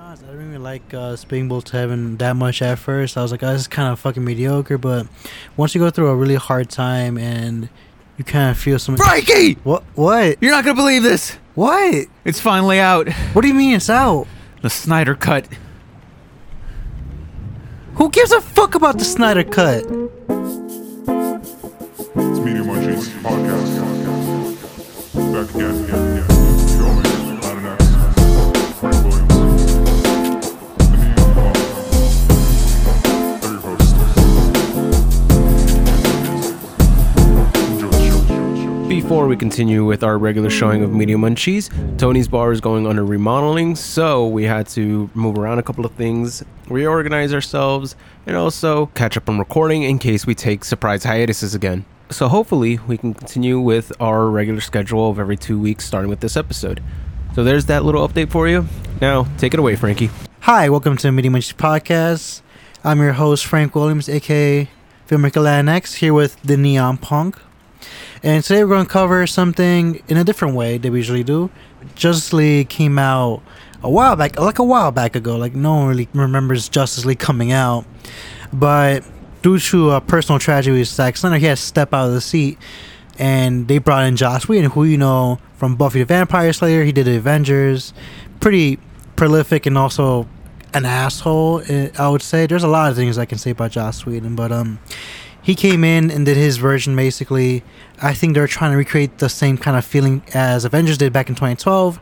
honest, I didn't really like uh, Spring Bolt Heaven that much at first. I was like, oh, this is kind of fucking mediocre. But once you go through a really hard time and you kind of feel some. Frankie! What? What? You're not gonna believe this! What? It's finally out. What do you mean it's out? The Snyder Cut. Who gives a fuck about the Snyder Cut? It's Media Munchies podcast. Back again. Before we continue with our regular showing of Media Munchies, Tony's bar is going under remodeling, so we had to move around a couple of things, reorganize ourselves, and also catch up on recording in case we take surprise hiatuses again. So hopefully we can continue with our regular schedule of every two weeks, starting with this episode. So there's that little update for you. Now, take it away, Frankie. Hi, welcome to Media Munchies Podcast. I'm your host, Frank Williams, aka Filmmaker Latinx, here with the Neon Punk. And today we're going to cover something in a different way than we usually do. Justice League came out a while back, like a while back ago. Like, no one really remembers Justice League coming out. But due to a personal tragedy with Zack Snyder, he had to step out of the seat. And they brought in Joss Whedon, who you know from Buffy the Vampire Slayer. He did the Avengers. Pretty prolific and also an asshole. eh, I would say there's a lot of things I can say about Joss Whedon, but um, he came in and did his version basically. I think they're trying to recreate the same kind of feeling as Avengers did back in 2012,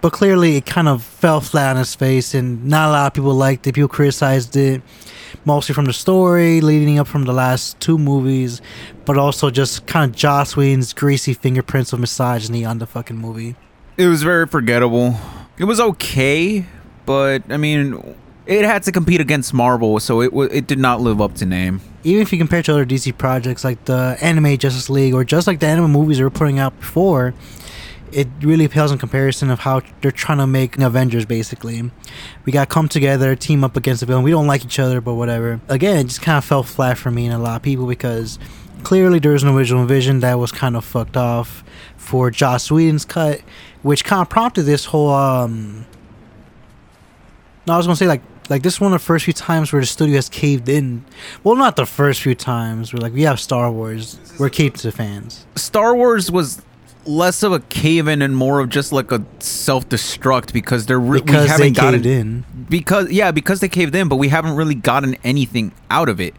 but clearly it kind of fell flat on his face, and not a lot of people liked it. People criticized it, mostly from the story leading up from the last two movies, but also just kind of Joss Whedon's greasy fingerprints of misogyny on the fucking movie. It was very forgettable. It was okay, but I mean, it had to compete against Marvel, so it wa it did not live up to name. Even if you compare to other DC projects like the anime Justice League or just like the anime movies they were putting out before, it really pales in comparison of how they're trying to make Avengers basically. We got come together, team up against the villain. We don't like each other, but whatever. Again, it just kind of fell flat for me and a lot of people because clearly there was an original vision that was kind of fucked off for Joss Whedon's cut, which kind of prompted this whole um no, I was gonna say like like this is one of the first few times where the studio has caved in. Well, not the first few times. We're like we have Star Wars. We're caved to fans. Star Wars was less of a cave in and more of just like a self destruct because they're re- we haven't they gotten caved in. because yeah because they caved in but we haven't really gotten anything out of it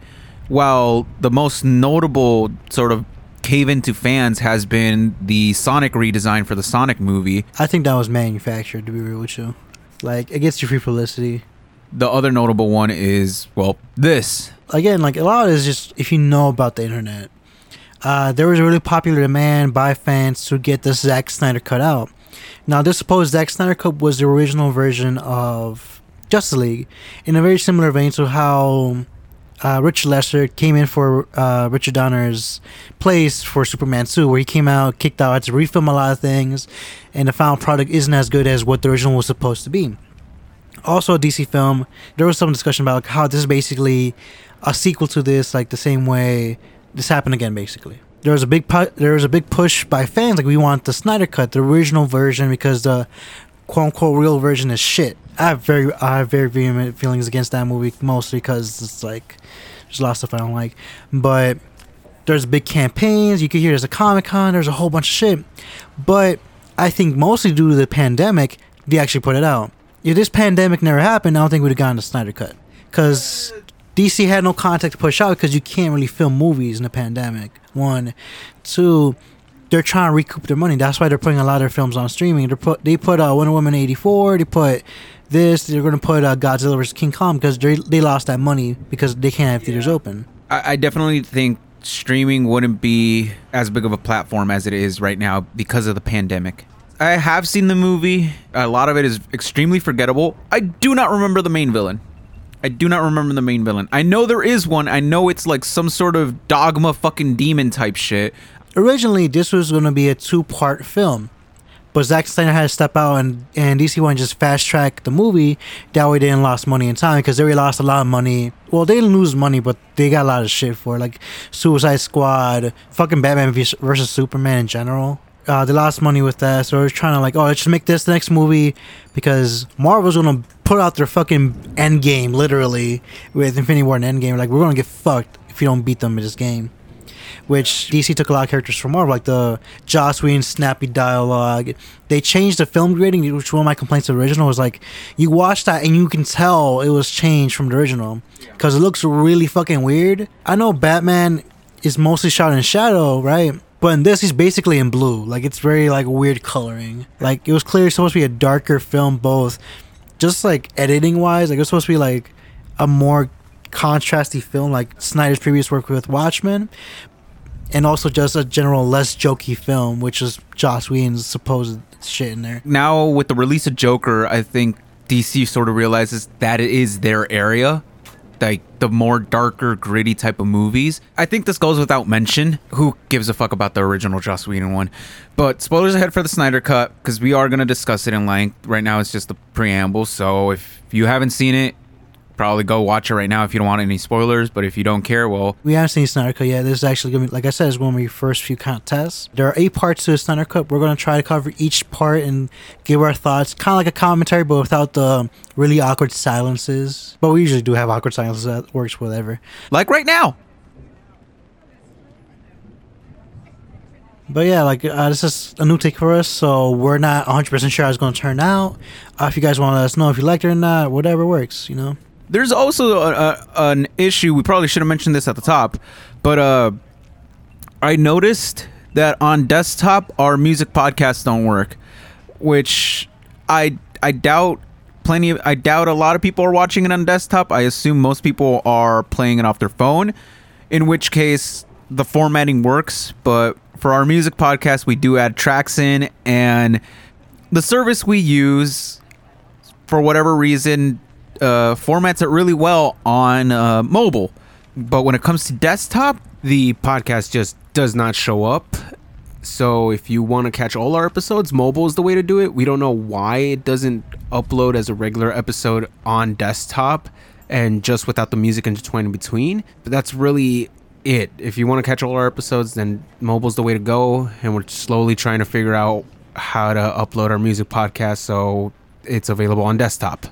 while the most notable sort of cave in to fans has been the sonic redesign for the sonic movie I think that was manufactured. To be real with you, like it gets you free publicity. The other notable one is well this Again, like a lot is just if you know about the internet. Uh, there was a really popular demand by fans to get this Zack Snyder cut out. Now, this supposed Zack Snyder cut was the original version of Justice League, in a very similar vein to how uh, Richard Lester came in for uh, Richard Donner's place for Superman 2, where he came out, kicked out, had to refilm a lot of things, and the final product isn't as good as what the original was supposed to be. Also, a DC film, there was some discussion about like, how this is basically a sequel to this, like the same way this happened again, basically. There was a big pu- there was a big push by fans, like we want the Snyder cut, the original version, because the quote unquote real version is shit. I have very I have very vehement feelings against that movie, mostly because it's like there's a lot of stuff I don't like, but there's big campaigns. You can hear there's a Comic Con. There's a whole bunch of shit, but I think mostly due to the pandemic, they actually put it out. If this pandemic never happened, I don't think we'd have gotten the Snyder cut. Because DC had no content to push out because you can't really film movies in a pandemic. One, two, they're trying to recoup their money. That's why they're putting a lot of their films on streaming. They put they put uh, Wonder Woman eighty four. They put this. They're going to put uh, Godzilla vs King Kong because they they lost that money because they can't have theaters open. I, I definitely think streaming wouldn't be as big of a platform as it is right now because of the pandemic. I have seen the movie. A lot of it is extremely forgettable. I do not remember the main villain. I do not remember the main villain. I know there is one. I know it's like some sort of dogma fucking demon type shit. Originally, this was going to be a two part film. But Zack Snyder had to step out and, and DC wanted to just fast track the movie. That way they didn't lost money in time because they already lost a lot of money. Well, they didn't lose money, but they got a lot of shit for it. Like Suicide Squad, fucking Batman versus Superman in general. Uh, they lost money with that, so they're trying to like, oh, let's just make this the next movie because Marvel's gonna put out their fucking end game literally with Infinity War and Endgame. Like we're gonna get fucked if you don't beat them in this game. Which DC took a lot of characters from Marvel, like the Joss Whedon snappy dialogue. They changed the film grading, which one of my complaints of the original was like, you watch that and you can tell it was changed from the original because it looks really fucking weird. I know Batman is mostly shot in shadow, right? But in this, he's basically in blue. Like it's very like weird coloring. Like it was clearly supposed to be a darker film, both just like editing wise. Like it was supposed to be like a more contrasty film, like Snyder's previous work with Watchmen, and also just a general less jokey film, which is Joss Whedon's supposed shit in there. now with the release of Joker, I think DC sort of realizes that it is their area. Like the more darker, gritty type of movies. I think this goes without mention. Who gives a fuck about the original Joss Whedon one? But spoilers ahead for the Snyder Cut because we are going to discuss it in length. Right now, it's just the preamble. So if you haven't seen it, probably go watch it right now if you don't want any spoilers. But if you don't care, well, We haven't seen Snyder Cut yet. This is actually gonna be, like I said, it's one of be first few contests. There are eight parts to the Snyder Cut. We're going to try to cover each part and give our thoughts, kind of like a commentary, but without the really awkward silences. But we usually do have awkward silences. That works, whatever. like right now. But yeah, like uh, this is a new take for us, so we're not 100% sure how it's going to turn out. Uh, if you guys want to let us know if you liked it or not, whatever works, you know. There's also a, a, an issue. We probably should have mentioned this at the top, but uh, I noticed that on desktop our music podcasts don't work, which I I doubt plenty of I doubt a lot of people are watching it on desktop. I assume most people are playing it off their phone, in which case the formatting works. But for our music podcast, we do add tracks in, and the service we use for whatever reason uh, formats it really well on uh, mobile. But when it comes to desktop, The podcast just does not show up. So if you want to catch all our episodes, mobile is the way to do it. We don't know why it doesn't upload as a regular episode on desktop and just without the music intertwined in between. But that's really it. If you want to catch all our episodes, then mobile's the way to go. And we're slowly trying to figure out how to upload our music podcast so it's available on desktop.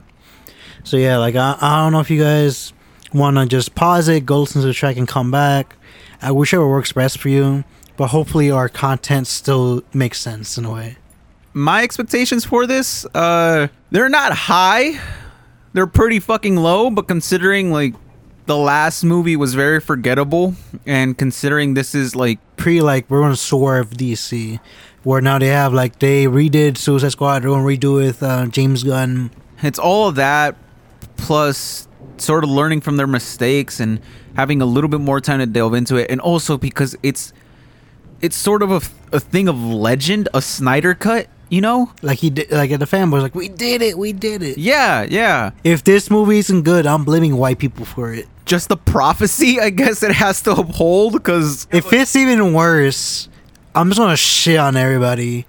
So yeah, like I, I don't know if you guys want to just pause it, go listen to the track, and come back. Uh, whichever works best for you. But hopefully, our content still makes sense in a way. my expectations for this, uh, they're not high. They're pretty fucking low, but considering like the last movie was very forgettable, and considering this is like Pre like we're gonna swerve DC, where now they have like they redid Suicide Squad. They're gonna redo it with uh, James Gunn. it's all of that plus sort of learning from their mistakes and having a little bit more time to delve into it and also because it's it's sort of a, a thing of legend a snyder cut you know Like he did, like the fanboys like we did it, we did it. yeah yeah If this movie isn't good, I'm blaming white people for it. just the prophecy i guess it has to uphold because If it's even worse, I'm just gonna shit on everybody.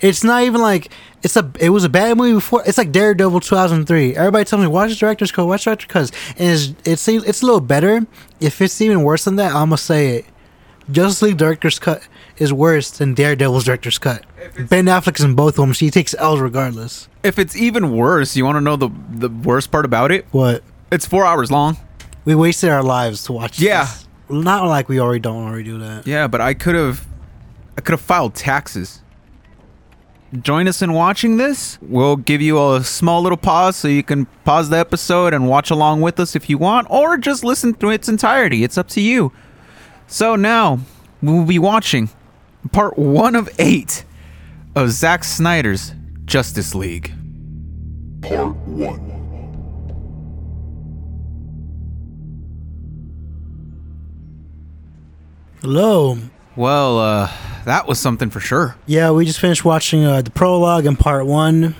It's not even like it's a. It was a bad movie before. It's like Daredevil 2003. Everybody tells me watch the director's cut, watch the director's cut, and it's it's it's a little better. If it's even worse than that, I'm gonna say it. Justice League director's cut is worse than Daredevil's director's cut. Ben Affleck's in both of them, so he takes L's regardless. if it's even worse you want to know the the worst part about it What? it's four hours long We wasted our lives to watch. This. Yeah. this. Not like we already don't already do that. yeah but i could have i could have filed taxes join us in watching this we'll give you a small little pause so you can pause the episode and watch along with us if you want or just listen to its entirety it's up to you so now we'll be watching part one of eight of Zack Snyder's Justice League. Part 1. Hello. Well, uh, that was something for sure. Yeah, we just finished watching uh, the prologue and part one,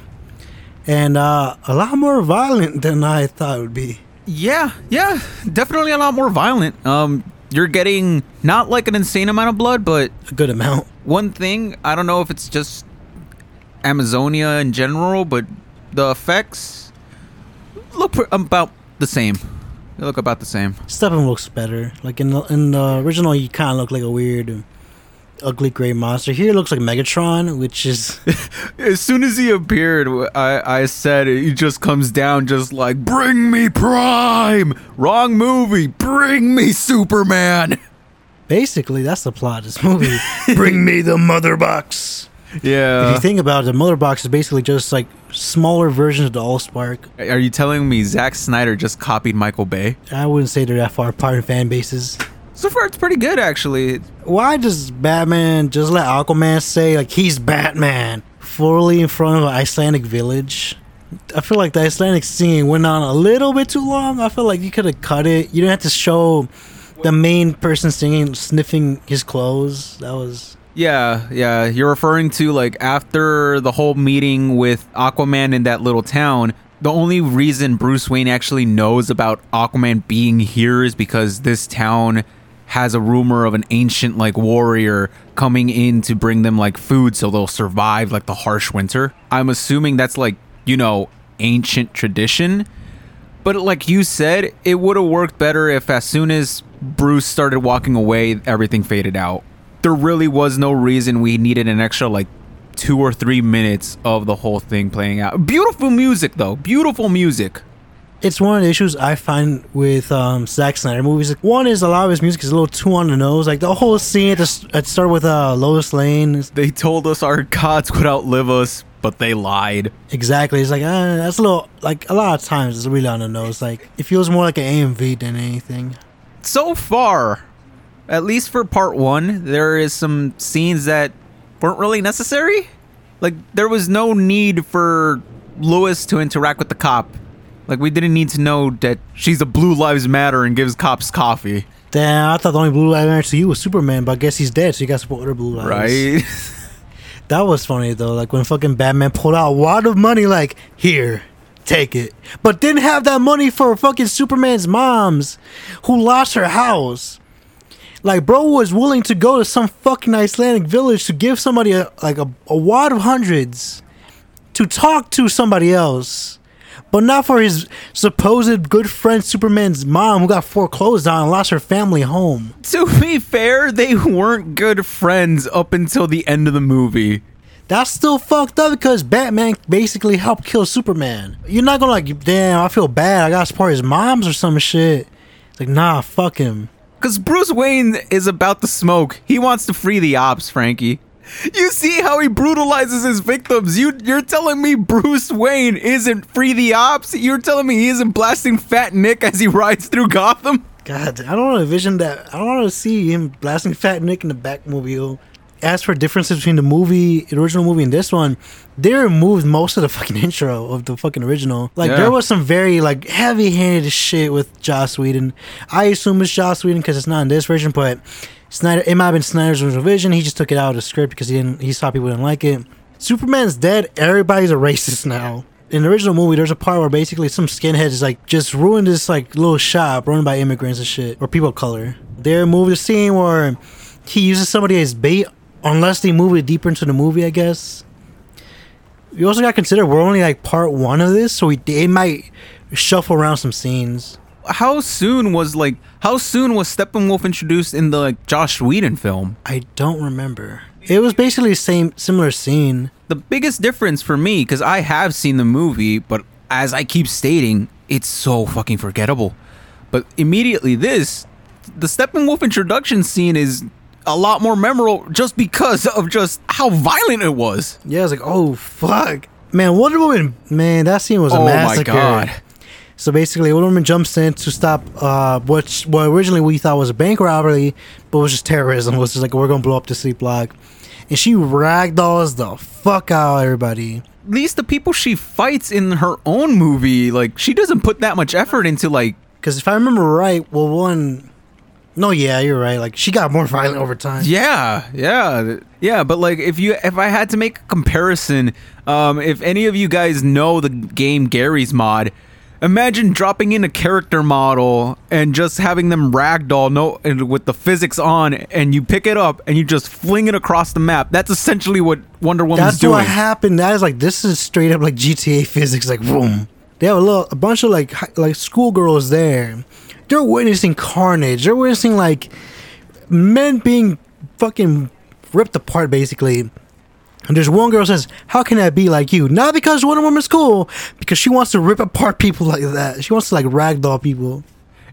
and uh, a lot more violent than I thought it would be. Yeah, yeah, definitely a lot more violent. Um, you're getting not like an insane amount of blood, but A good amount. one thing I don't know if it's just Amazonia in general, but the effects look pr- about the same. They look about the same. Stephen looks better. Like in the in the original, he kind of looked like a weird ugly gray monster. Here it looks like Megatron, which is As soon as he appeared, I, I said he just comes down just like, bring me Prime! Wrong movie, bring me Superman! basically that's the plot of this movie. Bring me the mother box. If you think about it, the box is basically just like smaller versions of the Allspark. Are you telling me Zack Snyder just copied Michael Bay? I wouldn't say they're that far apart in fan bases. So far, it's pretty good, actually. Why does Batman just let Aquaman say like he's Batman fully in front of an Icelandic village? I feel like the Icelandic scene went on a little bit too long. I feel like you could have cut it. You didn't have to show the main person singing sniffing his clothes. That was Yeah, yeah. You're referring to like after the whole meeting with Aquaman in that little town. The only reason Bruce Wayne actually knows about Aquaman being here is because this town has a rumor of an ancient like warrior coming in to bring them like food so they'll survive like the harsh winter. I'm assuming that's like, you know, ancient tradition. But like you said, it would have worked better if as soon as Bruce started walking away, everything faded out. There really was no reason we needed an extra like two or three minutes of the whole thing playing out. Beautiful music though, beautiful music. it's one of the issues I find with um, Zack Snyder movies. One is a lot of his music is a little too on the nose. Like the whole scene at the at start with uh, Lois Lane. They told us our gods would outlive us, but they lied. Exactly. It's like uh, that's a little like a lot of times it's really on the nose. Like it feels more like an AMV than anything. So far, at least for part one, there is some scenes that weren't really necessary. Like there was no need for Lois to interact with the cop. Like we didn't need to know that she's a Blue Lives Matter and gives cops coffee, Damn, I thought the only blue Lives matter to you was Superman, but I guess he's dead, so you got to support other blue Lives. right? That was funny though. Like when fucking Batman pulled out a wad of money, like here, take it, but didn't have that money for fucking Superman's mom's, who lost her house. Like bro was willing to go to some fucking Icelandic village to give somebody a, like a, a wad of hundreds to talk to somebody else, but not for his supposed good friend Superman's mom who got foreclosed on and lost her family home. to be fair, they weren't good friends up until the end of the movie. That's still fucked up because Batman basically helped kill Superman. You're not gonna like, damn, I feel bad. I gotta support his moms or some shit. It's like, nah, fuck him. Because Bruce Wayne is about to smoke. He wants to free the ops, Frankie. You see how he brutalizes his victims. You, you're telling me Bruce Wayne isn't free the ops? You're telling me he isn't blasting Fat Nick as he rides through Gotham? God, I don't want to envision that. I don't want to see him blasting Fat Nick in the Batmobile. As for differences between the movie, the original movie, and this one, they removed most of the fucking intro of the fucking original. Like Yeah. there was some very like heavy-handed shit with Joss Whedon. I assume it's Joss Whedon because it's not in this version, but Snyder. It might have been Snyder's original vision. He just took it out of the script because he didn't. He saw people didn't like it. Superman's dead. Everybody's a racist now. In the original movie, there's a part where basically some skinhead is like just ruined this like little shop run by immigrants and shit or people of color. They removed the scene where he uses somebody as bait unless they move it deeper into the movie. I guess. You also got to consider we're only like part one of this, so we they might shuffle around some scenes. How soon was like how soon was Steppenwolf introduced in the like Joss Whedon film? I don't remember. It was basically the same similar scene. The biggest difference for me, because I have seen the movie, but as I keep stating, it's so fucking forgettable. But immediately this, the Steppenwolf introduction scene is a lot more memorable just because of just how violent it was. Yeah, I was like, oh fuck, man, Wonder Woman, man, that scene was a oh massacre. my god. So basically, Wonder Woman jumps in to stop uh, what what originally we thought was a bank robbery, but was just terrorism. It Was just like we're gonna blow up the sleep block, and she ragdolls the fuck out of everybody. At least the people she fights in her own movie, like she doesn't put that much effort into like Because if I remember right, well, one, no, yeah, you're right. Like she got more violent over time. Yeah, yeah, yeah. But like, if you, if I had to make a comparison, um, if any of you guys know the game Garry's Mod, imagine dropping in a character model and just having them ragdoll no, and with the physics on, and you pick it up and you just fling it across the map. That's essentially what Wonder Woman's That's doing. That's what happened. That is like this is straight up like GTA physics. Like boom, they have a little a bunch of like hi- like schoolgirls there. They're witnessing carnage. They're witnessing like men being fucking ripped apart basically. And there's one girl says, "How can I be like you?" Not because Wonder Woman's cool, because she wants to rip apart people like that. She wants to like ragdoll people.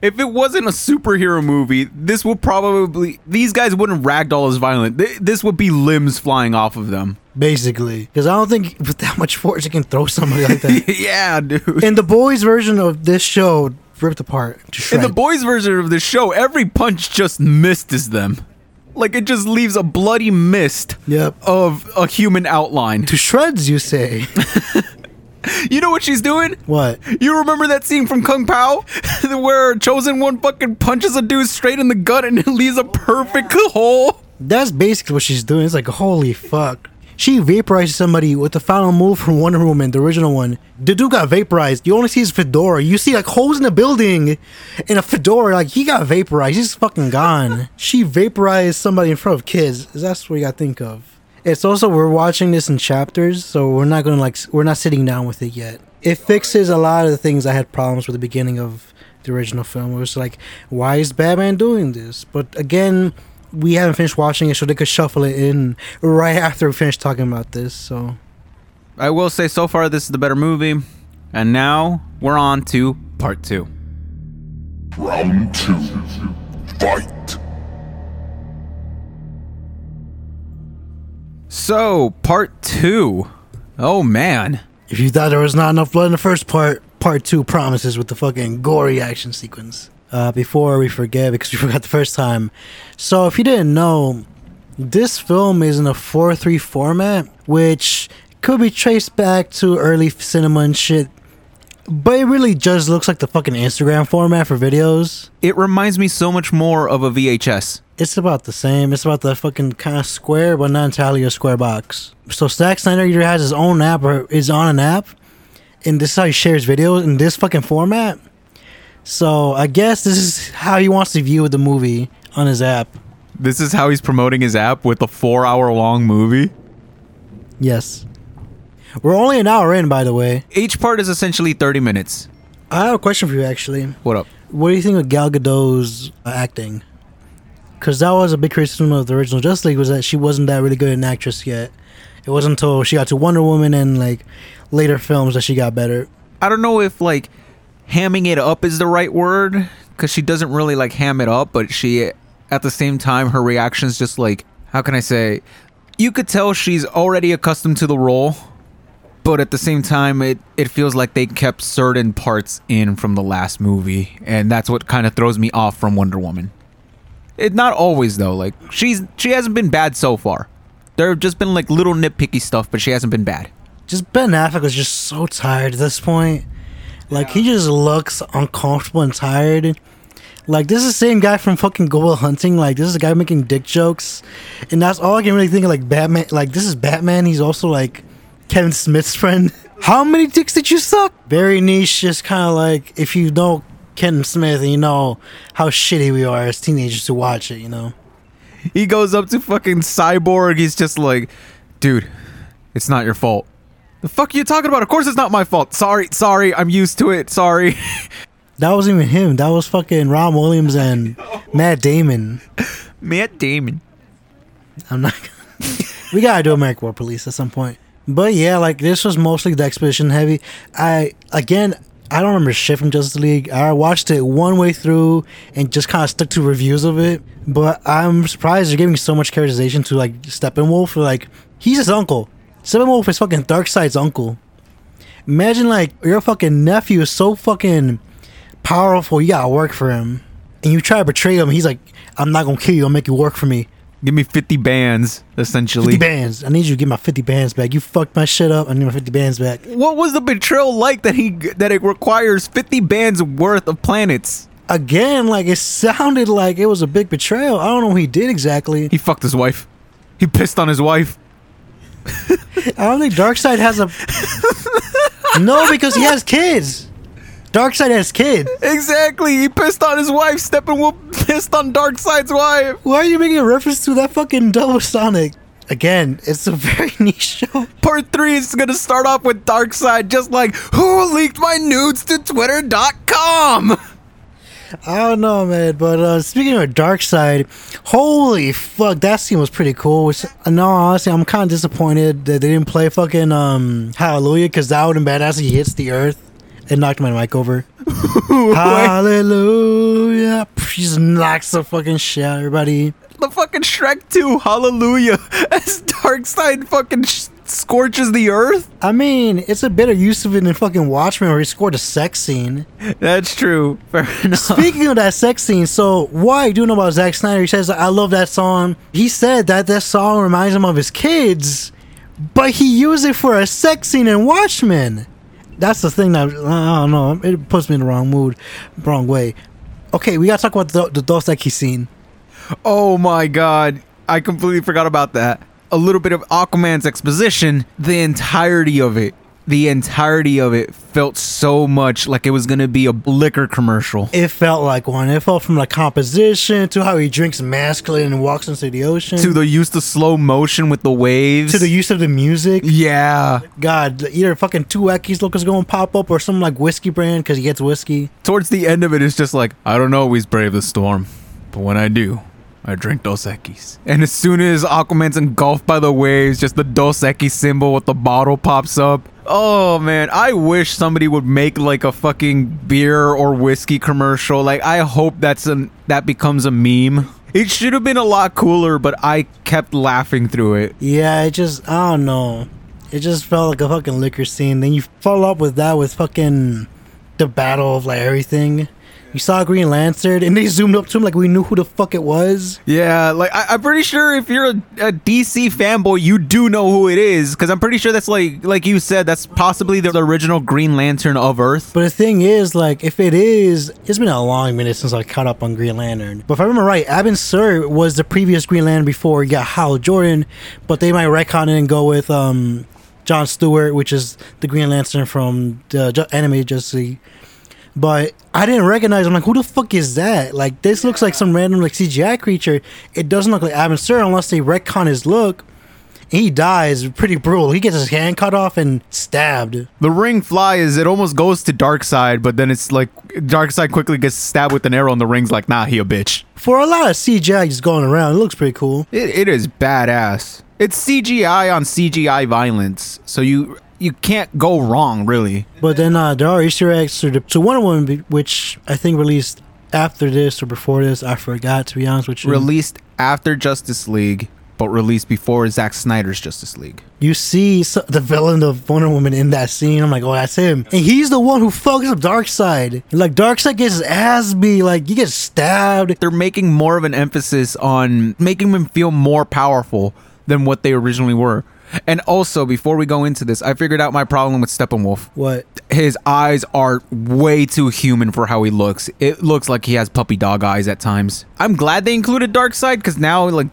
If it wasn't a superhero movie, this would probably these guys wouldn't ragdoll as violent. This would be limbs flying off of them. Basically, because I don't think with that much force you can throw somebody like that. yeah, dude. In the boys' version of this show, ripped apart to In the boys' version of the show, every punch just misses them. Like it just leaves a bloody mist Yep. of a human outline. to shreds, you say? You know what she's doing? what? You remember that scene from Kung Pow where Chosen One fucking punches a dude straight in the gut and it leaves a perfect hole? That's basically what she's doing. It's like holy fuck. She vaporized somebody with the final move from Wonder Woman, the original one. The dude got vaporized. You only see his fedora. You see like holes in the building in a fedora. Like he got vaporized. He's fucking gone. she vaporized somebody in front of kids. That's what you gotta think of. It's also we're watching this in chapters, so we're not gonna like we're not sitting down with it yet. It fixes a lot of the things I had problems with the beginning of the original film. It was like, why is Batman doing this? But again, we haven't finished watching it, so they could shuffle it in right after we finish talking about this. So I will say so far this is the better movie. And now we're on to part two. Round two. Fight. So, part two. Oh man. if you thought there was not enough blood in the first part, part two promises with the fucking gory action sequence. Uh, before we forget, because we forgot the first time. So if you didn't know, this film is in a 4-3 format, which could be traced back to early cinema and shit. But it really just looks like the fucking Instagram format for videos. It reminds me so much more of a VHS. It's about the same. It's about the fucking kind of square, but not entirely a square box. So Zack Snyder either has his own app or is on an app, and this is how he shares videos in this fucking format. So I guess this is how he wants to view the movie on his app. This is how he's promoting his app with a four hour long movie. Yes. We're only an hour in, by the way. Each part is essentially 30 minutes. I have a question for you, actually. What up? What do you think of Gal Gadot's uh, acting? Because that was a big criticism of the original Justice League was that she wasn't that really good an actress yet. It wasn't until she got to Wonder Woman and like later films that she got better. I don't know if like hamming it up is the right word because she doesn't really like ham it up, but she at the same time her reactions just like how can I say you could tell she's already accustomed to the role, but at the same time it it feels like they kept certain parts in from the last movie, and that's what kind of throws me off from Wonder Woman. It not always though. Like she's she hasn't been bad so far. There have just been like little nitpicky stuff, but she hasn't been bad. Just Ben Affleck was just so tired at this point. Like he just looks uncomfortable and tired. Like this is the same guy from fucking Good Will Hunting. Like this is a guy making dick jokes, and that's all I can really think of. Like Batman. Like this is Batman. He's also like Kevin Smith's friend. How many dicks did you suck? Very niche. Just kind of like if you know Kevin Smith and you know how shitty we are as teenagers to watch it. You know. He goes up to fucking Cyborg. He's just like, dude, it's not your fault. The fuck are you talking about? Of course it's not my fault. Sorry, sorry. I'm used to it. Sorry. That wasn't even him. That was fucking Robin Williams and Matt Damon. Matt Damon. I'm not. we gotta do American War Police at some point. But yeah, like this was mostly the expedition heavy. I again, I don't remember shit from Justice League. I watched it one way through and just kind of stuck to reviews of it. But I'm surprised they're giving so much characterization to like Steppenwolf. Like he's his uncle. Steppenwolf is fucking Darkseid's uncle. Imagine like your fucking nephew is so fucking powerful. You gotta work for him, and you try to betray him. He's like, "I'm not gonna kill you. I'll make you work for me." Give me 50 bands, essentially. 50 bands. I need you to get my 50 bands back. You fucked my shit up. I need my 50 bands back. What was the betrayal like that he that it requires 50 bands worth of planets? Again, like it sounded like it was a big betrayal. I don't know what he did exactly. He fucked his wife. He pissed on his wife. I don't think Darkseid has a. no, because he has kids. Darkseid has kids. Exactly. He pissed on his wife. Steppenwolf pissed on Darkseid's wife. Why are you making a reference to that fucking double Sonic? Again, it's a very niche show. Part three is gonna start off with Darkseid, just like who leaked my nudes to Twitter.com. I don't know, man. But uh, speaking of Darkseid, holy fuck, that scene was pretty cool. Which, uh, no, honestly, I'm kind of disappointed that they didn't play fucking um, Hallelujah because that would have been badass. He hits the earth and knocked my mic over. Hallelujah! He just knocks the fucking shit out of everybody. the fucking Shrek 2, hallelujah, as Darkseid fucking sh- scorches the earth. I mean, it's a better use of it than fucking Watchmen where he scored a sex scene. That's true. Fair enough. Speaking of that sex scene, so I do know about Zack Snyder, he says, I love that song. He said that that song reminds him of his kids, but he used it for a sex scene in Watchmen. That's the thing that, I don't know, it puts me in the wrong mood, wrong way. Okay, we gotta talk about the, the Dos Equis scene. Oh my god. I completely forgot about that. A little bit of Aquaman's exposition, the entirety of it. The entirety of it felt so much like it was gonna be a liquor commercial. It felt like one. It felt from the composition to how he drinks masculine and walks into the ocean To the use of slow motion with the waves. to the use of the music. yeah. God, either fucking two Equis look is going to pop up or some like whiskey brand because he gets whiskey. Towards the end of it, it's just like, I don't always brave the storm, but when I do, I drink Dos Equis. And as soon as Aquaman's engulfed by the waves, just the Dos Equis symbol with the bottle pops up. Oh man, I wish somebody would make like a fucking beer or whiskey commercial. Like I hope that's an that becomes a meme. It should have been a lot cooler, but I kept laughing through it. Yeah, it just, I don't know. It just felt like a fucking liquor scene. Then you follow up with that with fucking the battle of like everything. You saw Green Lantern and they zoomed up to him like we knew who the fuck it was. Yeah, like I, I'm pretty sure if you're a, a DC fanboy, you do know who it is because I'm pretty sure that's like like you said, that's possibly the original Green Lantern of Earth. But the thing is, like, if it is, it's been a long minute since I caught up on Green Lantern. But if I remember right, Abin Sur was the previous Green Lantern before he got Hal Jordan, but they might retcon it and go with um, John Stewart, which is the Green Lantern from the animated Justice League. But I didn't recognize. I'm like, who the fuck is that? Like, this looks like some random like CGI creature. It doesn't look like Abin Sur unless they retcon his look. He dies pretty brutal. He gets his hand cut off and stabbed. The ring flies. It almost goes to Darkseid, but then it's like Darkseid quickly gets stabbed with an arrow, and the ring's like, "Nah, he a bitch." For a lot of CGI just going around, it looks pretty cool. It, it is badass. It's CGI on CGI violence, so you you can't go wrong, really. But then uh, there are Easter eggs to, the, to Wonder Woman, be- which I think released after this or before this. I forgot to be honest with you. Released after Justice League, but released before Zack Snyder's Justice League. You see so, the villain of Wonder Woman in that scene. I'm like, oh, that's him, and he's the one who fucks up Darkseid. Like Darkseid gets his ass beat, like he gets stabbed. they're making more of an emphasis on making them feel more powerful than what they originally were. And also, before we go into this, I figured out my problem with Steppenwolf. What? His eyes are way too human for how he looks. It looks like he has puppy dog eyes at times. I'm glad they included Darkseid because now, like,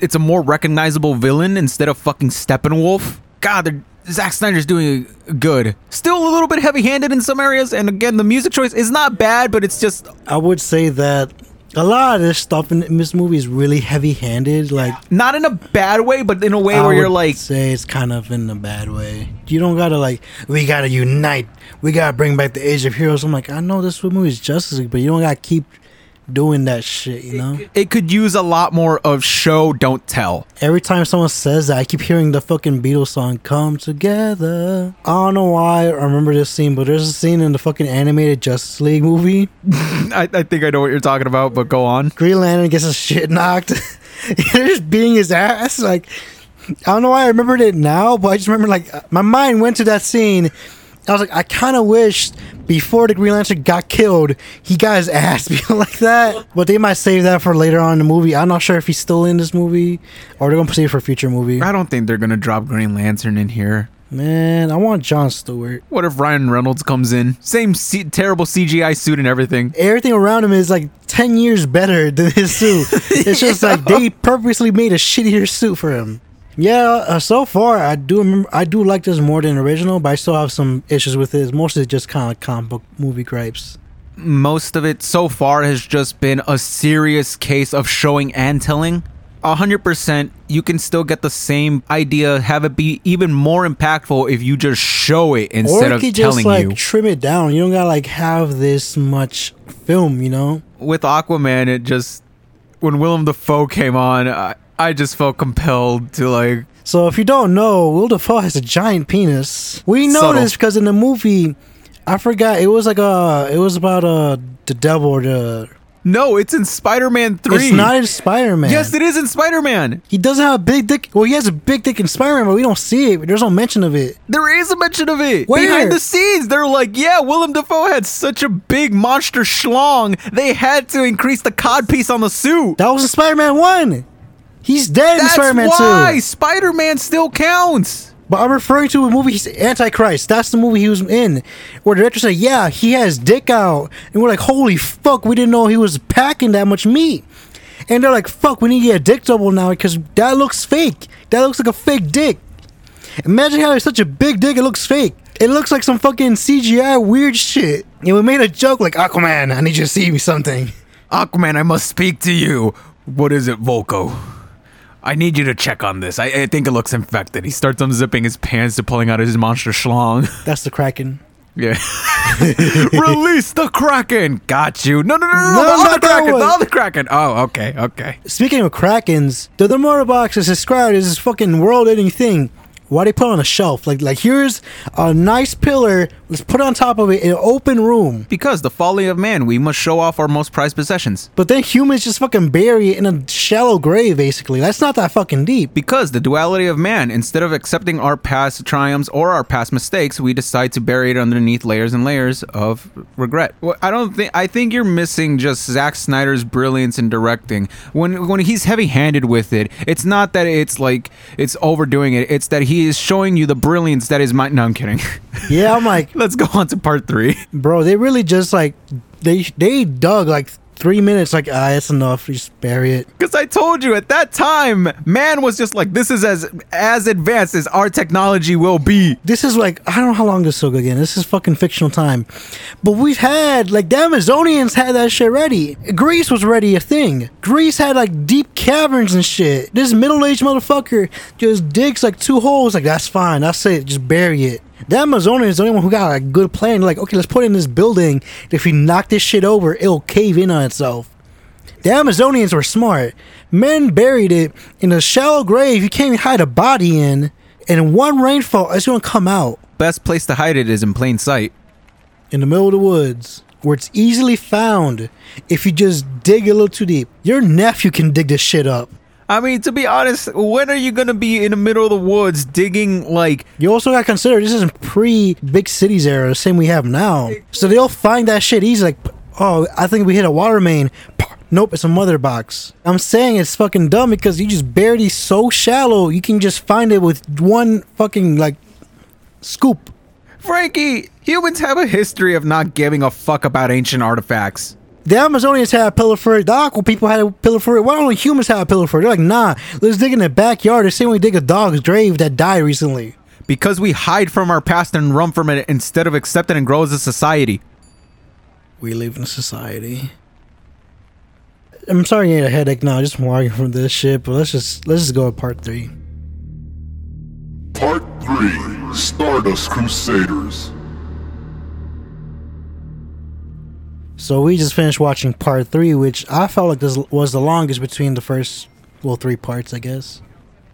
it's a more recognizable villain instead of fucking Steppenwolf. God, they're- Zack Snyder's doing good. Still a little bit heavy-handed in some areas, and again, the music choice is not bad, but it's just I would say that a lot of this stuff in, this movie is really heavy-handed. Like not in a bad way, but in a way I where you're like, say it's kind of in a bad way. You don't gotta like we gotta unite. We gotta bring back the Age of Heroes. I'm like, I know this movie is Justice League, but you don't gotta keep doing that shit. You know. it could use a lot more of show, don't tell. Every time someone says that, I keep hearing the fucking Beatles song "Come Together." I don't know why I remember this scene, but there's a scene in the fucking animated Justice League movie. I, I think I know what you're talking about, but go on. Green Lantern gets his shit knocked. They're just beating his ass. Like I don't know why I remembered it now, but I just remember like uh, my mind went to that scene. I was like, I kind of wished before the Green Lantern got killed, he got his ass beat like that. But they might save that for later on in the movie. I'm not sure if he's still in this movie or they're gonna save it for a future movie. I don't think they're gonna drop Green Lantern in here. Man, I want John Stewart. What if Ryan Reynolds comes in? Same C- terrible CGI suit and everything. Everything around him is like ten years better than his suit. it's just like they purposely made a shittier suit for him. Yeah, uh, so far I do remember I do like this more than original, but I still have some issues with it. It's mostly just kind of comic book movie gripes. Most of it so far has just been a serious case of showing and telling. 100% you can still get the same idea, have it be even more impactful if you just show it instead Or you of could just telling like you. trim it down. You don't gotta like have this much film, you know? With Aquaman, it just when Willem Dafoe came on, I, I just felt compelled to like So if you don't know, Will Dafoe has a giant penis. We know Subtle. this because in the movie, I forgot it was like a it was about uh the devil or the. No, it's in Spider-Man 3. It's not in Spider Man. Yes, it is in Spider-Man. He doesn't have a big dick. Well, he has a big dick in Spider Man, but we don't see it. There's no mention of it. There is a mention of it Where? behind the scenes. They're like, yeah, Willem Dafoe had such a big monster schlong, they had to increase the cod piece on the suit. That was in Spider Man One. He's dead in Spider Man why Two. Spider-Man still counts. But I'm referring to a movie. He's Antichrist. That's the movie he was in, where the director said, "Yeah, he has dick out," and we're like, "Holy fuck, we didn't know he was packing that much meat." And they're like, "Fuck, we need to get a dick double now because that looks fake. That looks like a fake dick." Imagine how having such a big dick, it looks fake. It looks like some fucking CGI weird shit. And we made a joke like, Aquaman, I need you to see me something. Aquaman, I must speak to you. What is it, Vulko? I need you to check on this. I, I think it looks infected. He starts unzipping his pants to pulling out his monster schlong. That's the Kraken. Yeah. Release the Kraken. Got you. No, no, no, no, No. The other Kraken. The other Kraken. Oh, okay, okay. Speaking of Krakens, the, the mother box is described as this fucking world-ending thing. Why do they put it on a shelf? Like, like here's a nice pillar. Let's put it on top of it in an open room. Because the folly of man, we must show off our most prized possessions. But then humans just fucking bury it in a shallow grave. Basically, that's not that fucking deep. Because the duality of man, instead of accepting our past triumphs or our past mistakes, we decide to bury it underneath layers and layers of regret. Well, I don't think I think you're missing just Zack Snyder's brilliance in directing. When when he's heavy-handed with it, it's not that it's like it's overdoing it. It's that he is showing you the brilliance that is my. No, I'm kidding. Yeah, I'm like, Let's go on to part three. bro, they really just like they they dug like three minutes. Like, ah, it's enough. Just bury it. Because I told you at that time, man was just like, this is as as advanced as our technology will be. This is like I don't know how long this took again. This is fucking fictional time, but we've had like the Amazonians had that shit ready. Greece was ready a thing. Greece had like deep caverns and shit. This middle aged motherfucker just digs like two holes. Like that's fine. That's it. Just bury it. The Amazonians is the only one who got a good plan. Like okay, let's put it in this building. If we knock this shit over, it'll cave in on itself. The Amazonians were smart. Men buried it in a shallow grave you can't even hide a body in, and in one rainfall, it's gonna come out Best place to hide it is in plain sight. in the middle of the woods where it's easily found if you just dig a little too deep. Your nephew can dig this shit up. I mean, to be honest, when are you gonna be in the middle of the woods digging like You also gotta consider this isn't pre big cities era, the same we have now. So they'll find that shit easy. Like, oh, I think we hit a water main. Nope, it's a mother box. I'm saying it's fucking dumb because you just these so shallow, you can just find it with one fucking like scoop. Frankie? Humans have a history of not giving a fuck about ancient artifacts. The Amazonians had a pillow for it. The Aqua people had a pillow for it. Why don't humans have a pillow for it? They're like, nah, let's dig in the backyard. The same way we dig a dog's grave that died recently. Because we hide from our past and run from it instead of accept it and grow as a society. We live in a society. I'm sorry you had a headache now. Just walking from this shit, but let's just let's just go to part three. Part 3 Stardust Crusaders. So we just finished watching part three, which I felt like this was the longest between the first well three parts, I guess.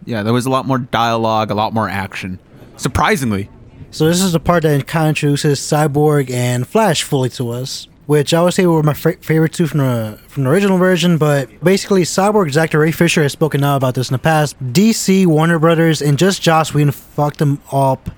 Yeah, there was a lot more dialogue, a lot more action. Surprisingly. So this is the part that kind of introduces Cyborg and Flash fully to us, which I would say were my fa- favorite two from the from the original version. But basically, Cyborg's actor Ray Fisher has spoken out about this in the past. DC, Warner Brothers, and just Joss Whedon fucked them up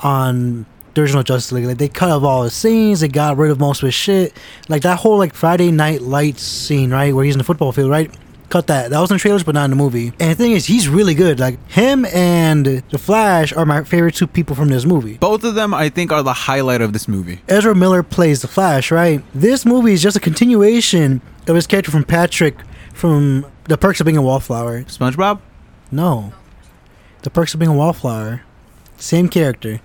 on the original Justice League. Like they cut off all his scenes, they got rid of most of his shit. Like that whole like Friday Night Lights scene, right, where he's in the football field, right. Cut that. That was in the trailers, but not in the movie. And the thing is, he's really good. Like him and the Flash are my favorite two people from this movie. Both of them, I think, are the highlight of this movie. Ezra Miller plays the Flash, right? This movie is just a continuation of his character from Patrick from The Perks of Being a Wallflower. SpongeBob? No. The Perks of Being a Wallflower. Same character.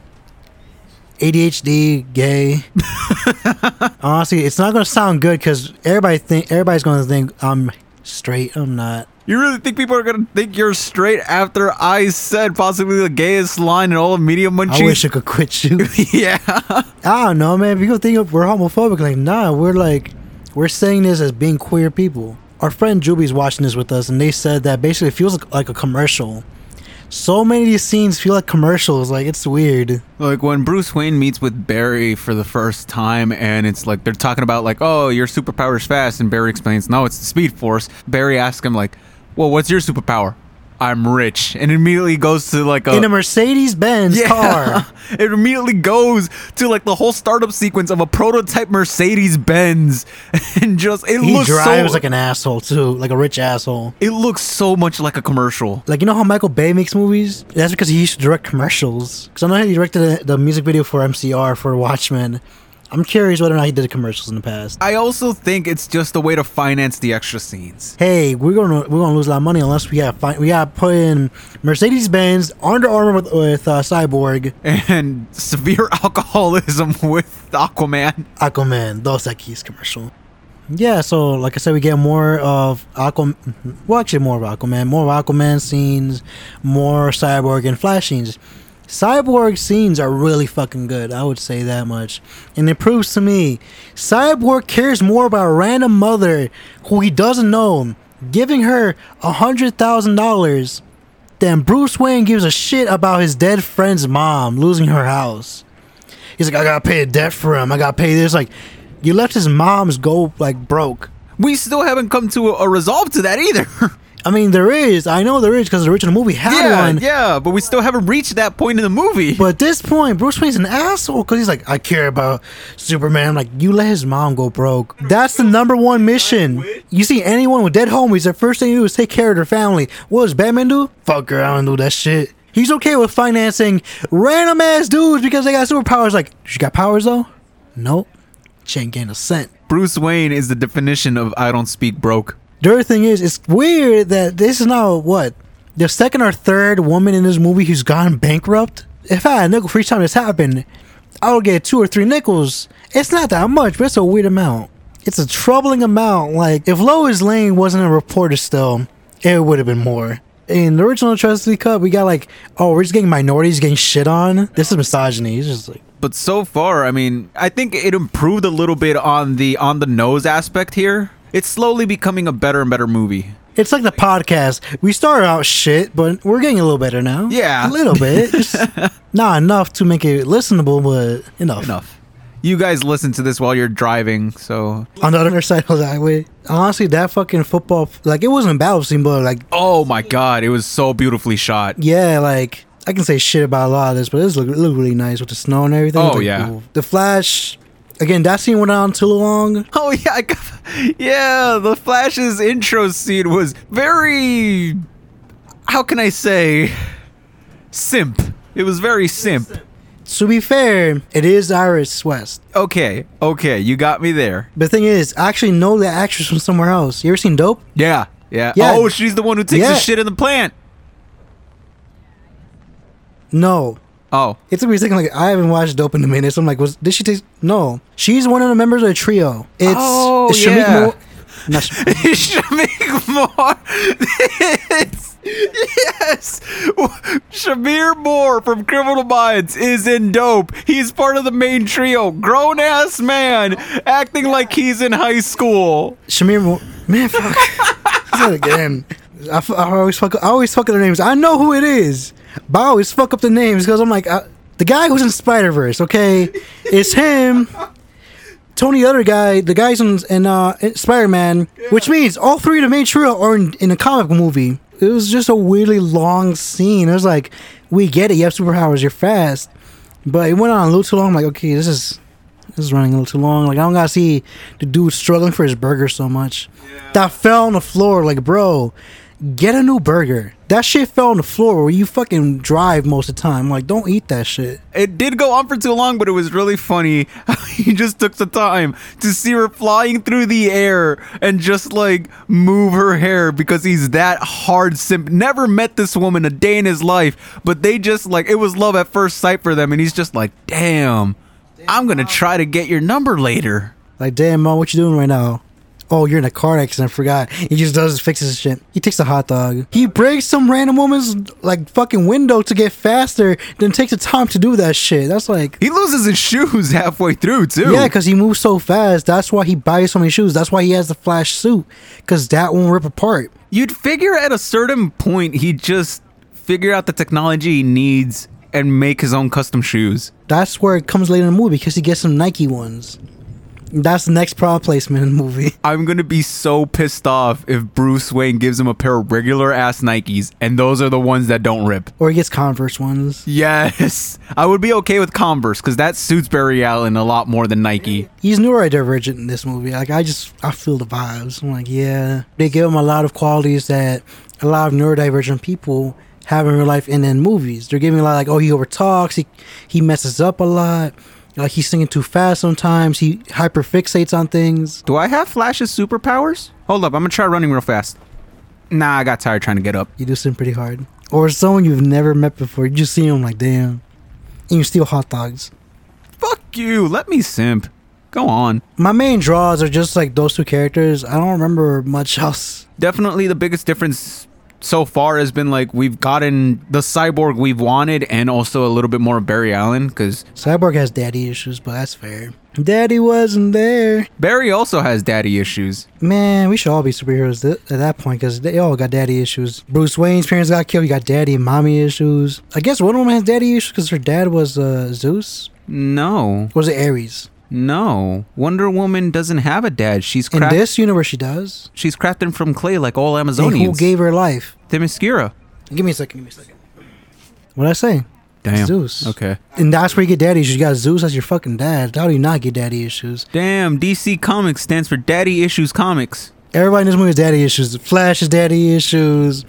ADHD, gay. Honestly, it's not gonna sound good because everybody think everybody's gonna think I'm straight. I'm not. You really think people are gonna think you're straight after I said possibly the gayest line in all of Media Munchies? I wish I could quit you. yeah. I don't know, man. People think we're homophobic. Like, nah, we're like, we're saying this as being queer people. Our friend Juby's watching this with us, and they said that basically it feels like, like a commercial. So many of these scenes feel like commercials. Like, it's weird. Like when Bruce Wayne meets with Barry for the first time, and it's like they're talking about like, oh, your superpower is fast, and Barry explains, no, it's the Speed Force. Barry asks him like, well, what's your superpower? I'm rich, and immediately goes to like a In a Mercedes Benz car. it immediately goes to like the whole startup sequence of a prototype Mercedes Benz, and just it. He looks drives so like an asshole, too. Like a rich asshole. it looks so much like a commercial. Like, you know how Michael Bay makes movies? That's because he used to direct commercials. Because I know he directed the, the music video for MCR for Watchmen. I'm curious whether or not he did commercials in the past. I also think it's just a way to finance the extra scenes. hey, we're gonna we're gonna lose a lot of money unless we have fi- we got put in Mercedes Benz, Under Armour with, with uh, Cyborg, And severe alcoholism with Aquaman. Aquaman, Dos Equis commercial. Yeah, so like I said, we get more of Aquaman. Well, actually, more of Aquaman, more of Aquaman scenes, more Cyborg and Flash scenes. Cyborg scenes are really fucking good. I would say that much, and it proves to me Cyborg cares more about a random mother who he doesn't know, giving her a hundred thousand dollars, than Bruce Wayne gives a shit about his dead friend's mom losing her house. He's like, I gotta pay a debt for him. I gotta pay this. Like, you left his mom's go like broke. We still haven't come to a, a resolve to that either. I mean, there is. I know there is because the original movie had yeah, one. yeah, but we still haven't reached that point in the movie. But at this point, Bruce Wayne's an asshole because he's like, I care about Superman. Like, you let his mom go broke. That's the number one mission. You see anyone with dead homies, the first thing to do is take care of their family. What does Batman do? Fuck her, I don't do that shit. He's okay with financing random ass dudes because they got superpowers. Like, she got powers though? Nope. She ain't getting a cent. Bruce Wayne is the definition of I don't speak broke. The other thing is, it's weird that this is now what the second or third woman in this movie who's gone bankrupt. If I had a nickel for each time this happened, I would get two or three nickels. It's not that much, but it's a weird amount. It's a troubling amount. Like if Lois Lane wasn't a reporter still, it would have been more. In the original Trustee Cup, we got like, oh, we're just getting minorities getting shit on. This is misogyny. It's just like But so far, I mean, I think it improved a little bit on the on the nose aspect here. It's slowly becoming a better and better movie. it's like the podcast. We started out shit, but we're getting a little better now. Yeah. a little bit. Not enough to make it listenable, but enough. Enough. You guys listen to this while you're driving, so On the other side of the highway, honestly, that fucking football, like it wasn't a battle scene, but like, oh my god, it was so beautifully shot. yeah, like I can say shit about a lot of this, but this look, it looked really nice with the snow and everything. Oh, like, yeah. cool. the Flash. Again, that scene went on too long. Oh yeah, I got, yeah. The Flash's intro scene was very, how can I say, simp. It was very simp. To be fair, it is Iris West. Okay, okay, you got me there. But The thing is, I actually know the actress from somewhere else. You ever seen Dope? Yeah, yeah. Yeah. Oh, she's the one who takes Yeah. the shit in the plant. No. Oh, It's a weird thing. Like I haven't watched Dope in a minute. So I'm like, was did she take? No, she's one of the members of the trio. It's, Oh, it's Shameik yeah. Moore. Not Sh- Shameik Moore. Yes, Shamir Moore from Criminal Minds is in Dope. He's part of the main trio. Grown ass man acting like he's in high school. Shamir Moore. Man, fuck. It again. I, f- I always fuck. I always fuck up their names. I know who it is, but I always fuck up the names because I'm like uh, the guy who's in Spider Verse. Okay, it's him. Tony, the other guy, the guys in, in uh, Spider Man, which means all three of the main trio are in, in a comic movie. It was just a weirdly long scene. It was like, we get it, you have superpowers, you're fast, but it went on a little too long. I'm like, okay, this is this is running a little too long. Like I don't gotta see the dude struggling for his burger so much. That fell on the floor. Like, bro, get a new burger. That shit fell on the floor where you fucking drive most of the time. Like, don't eat that shit. It did go on for too long, but it was really funny. He just took the time to see her flying through the air and just like move her hair because he's that hard simp. Never met this woman a day in his life, but they just like it was love at first sight for them, and he's just like, damn, I'm gonna try to get your number later. Like, damn, mom, what you doing right now? Oh, you're in a car accident. I forgot. He just does fixes his shit. He takes a hot dog. He breaks some random woman's like fucking window to get faster. Then takes the time to do that shit. That's like. He loses his shoes halfway through too. Yeah, because he moves so fast. That's why he buys so many shoes. That's why he has the flash suit. Because that won't rip apart. You'd figure at a certain point he'd just figure out the technology he needs and make his own custom shoes. That's where it comes later in the movie because he gets some Nike ones. That's the next product placement in the movie. I'm gonna be so pissed off if Bruce Wayne gives him a pair of regular ass Nikes and those are the ones that don't rip. Or he gets Converse ones. Yes, I would be okay with Converse because that suits Barry Allen a lot more than Nike. He's neurodivergent in this movie. Like I just I feel the vibes. I'm like, yeah. They give him a lot of qualities that a lot of neurodivergent people have in real life and in movies. They're giving a lot like, oh, he overtalks, he he messes up a lot. Like he's singing too fast sometimes. He hyperfixates on things. Do I have Flash's superpowers? Hold up, I'm gonna try running real fast. Nah, I got tired trying to get up. You do seem pretty hard. Or someone you've never met before. You just see him like, damn. And you steal hot dogs. Fuck you, let me simp. Go on. My main draws are just like those two characters. I don't remember much else. Definitely the biggest difference so far has been like we've gotten the cyborg we've wanted and also a little bit more of Barry Allen because Cyborg has daddy issues, but that's fair. Daddy wasn't there. Barry also has daddy issues. Man, we should all be superheroes th- at that point because they all got daddy issues. Bruce Wayne's parents got killed. You got daddy and mommy issues. I guess Wonder Woman has daddy issues because her dad was uh, Zeus. No, Was it Ares? No. Wonder Woman doesn't have a dad. She's In craft- this universe, she does. she's crafted from clay like all And Amazonians. who gave her life? Themyscira. Give me a second. Give me a second. What did I say? Damn. Zeus. Okay. And that's where you get daddy issues. You got Zeus as your fucking dad. How do you not get daddy issues? Damn. DC Comics stands for Daddy Issues Comics. Everybody in this movie has daddy issues. Flash has daddy issues.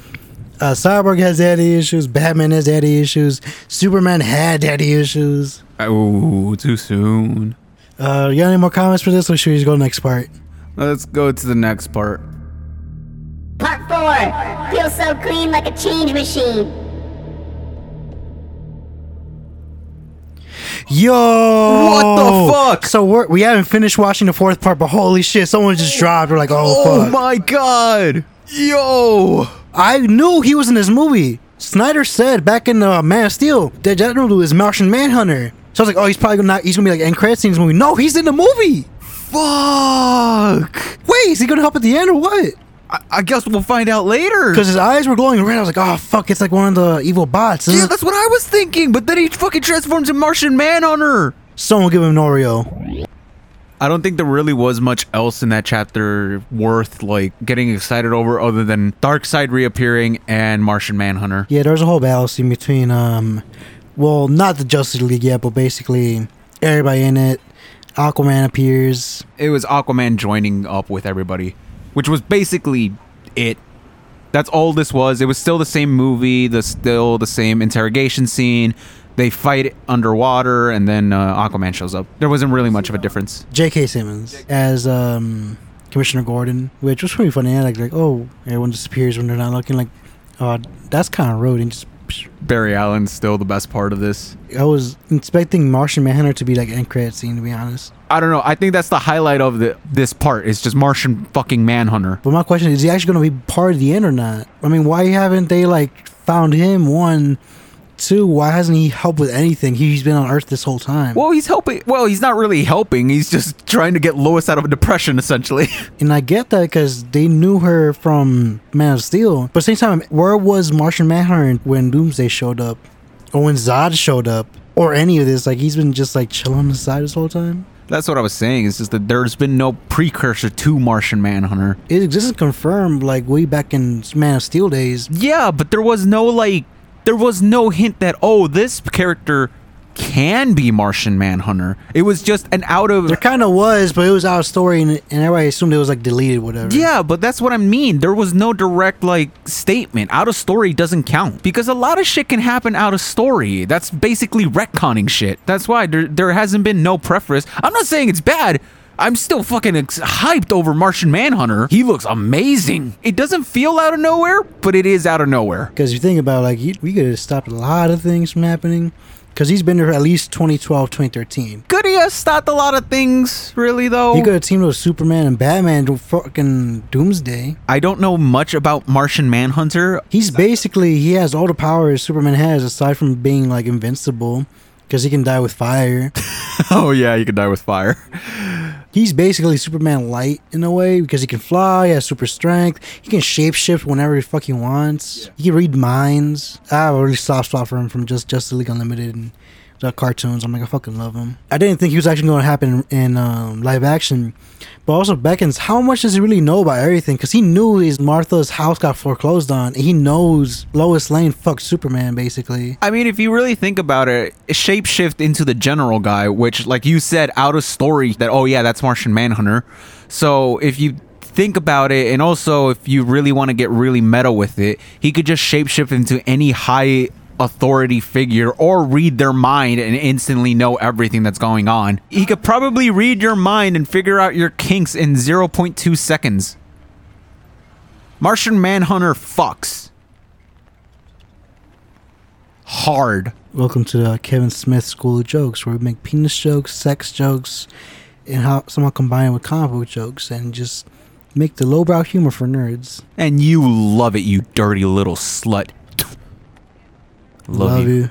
Uh, Cyborg has daddy issues. Batman has daddy issues. Superman had daddy issues. Oh, too soon. Uh, you got any more comments for this, or should we just go next part? Let's go to the next part. Part 4. Feels so clean like a change machine. Yo, What the fuck? So we're, we haven't finished watching the fourth part, but holy shit, someone just dropped. We're like, oh, Oh fuck. my god. Yo. I knew he was in this movie. Snyder said back in uh, Man of Steel that General dude is Martian Manhunter. So I was like, oh, he's probably gonna not, he's gonna be like end credit scene in this movie. No, he's in the movie. Fuck. Wait, is he gonna help at the end or what? I, I guess we'll find out later. Because his eyes were glowing red. I was like, oh fuck, it's like one of the evil bots. yeah, that's what I was thinking. But then he fucking transforms in Martian Manhunter. Someone give him an Oreo. I don't think there really was much else in that chapter worth like getting excited over other than Darkseid reappearing and Martian Manhunter. Yeah, there's a whole battle scene between um, well, not the Justice League yet, but basically everybody in it. Aquaman appears. It was Aquaman joining up with everybody, which was basically it. That's all this was. It was still the same movie, the still the same interrogation scene. They fight underwater, and then uh, Aquaman shows up. There wasn't really much of a difference. J.K. Simmons as um, Commissioner Gordon, which was pretty funny. Like, like, oh, everyone disappears when they're not looking. Like, oh, that's kind of rude. And just, Barry Allen's still the best part of this. I was expecting Martian Manhunter to be like end credit scene, to be honest. I don't know. I think that's the highlight of the this part. It's just Martian fucking Manhunter. But my question is, is he actually going to be part of the end or not? I mean, why haven't they like found him? One, two. Why hasn't he helped with anything? He's been on Earth this whole time. Well, he's helping. Well, he's not really helping. He's just trying to get Lois out of a depression, essentially. And I get that because they knew her from Man of Steel. But same time, where was Martian Manhunter when Doomsday showed up? Or when Zod showed up? Or any of this? Like, he's been just like chilling on the side this whole time? That's what I was saying. It's just that there's been no precursor to Martian Manhunter. It existed confirmed like way back in Man of Steel days. Yeah, but there was no like, there was no hint that oh, this character can be Martian Manhunter. It was just an out of There kind of was, but it was out of story and, and everybody assumed it was like deleted, whatever. Yeah, but that's what I mean. There was no direct like statement. Out of story doesn't count because a lot of shit can happen out of story. That's basically retconning shit. That's why there there hasn't been no preference. I'm not saying it's bad. I'm still fucking ex- hyped over Martian Manhunter. He looks amazing. It doesn't feel out of nowhere, but it is out of nowhere. Because you think about it, like you, we could have stopped a lot of things from happening. Because he's been there at least 2012, 2013. Could he have stopped a lot of things, really, though? He could have teamed with Superman and Batman to fucking Doomsday. I don't know much about Martian Manhunter. He's basically, he has all the powers Superman has aside from being like invincible. Because he can die with fire. oh, yeah, he can die with fire. He's basically Superman light in a way because he can fly, he has super strength, he can shapeshift whenever he fucking wants. He can read minds. I have a really soft spot for him from just Justice League Unlimited and the cartoons. I'm like, I fucking love him. I didn't think he was actually going to happen in um, live action. But also, Beckins, how much does he really know about everything? Because he knew his Martha's house got foreclosed on. He knows Lois Lane fucked Superman, basically. I mean, if you really think about it, shapeshift into the general guy, which, like you said, out of story that, oh, yeah, that's Martian Manhunter. So if you think about it, and also if you really want to get really meta with it, he could just shapeshift into any high authority figure or read their mind and instantly know everything that's going on. He could probably read your mind and figure out your kinks in 0.2 seconds. Martian Manhunter fucks. Hard. Welcome to the Kevin Smith School of Jokes, where we make penis jokes, sex jokes, and how somehow combine it with comic book jokes and just make the lowbrow humor for nerds. And you love it, you dirty little slut. Love, you.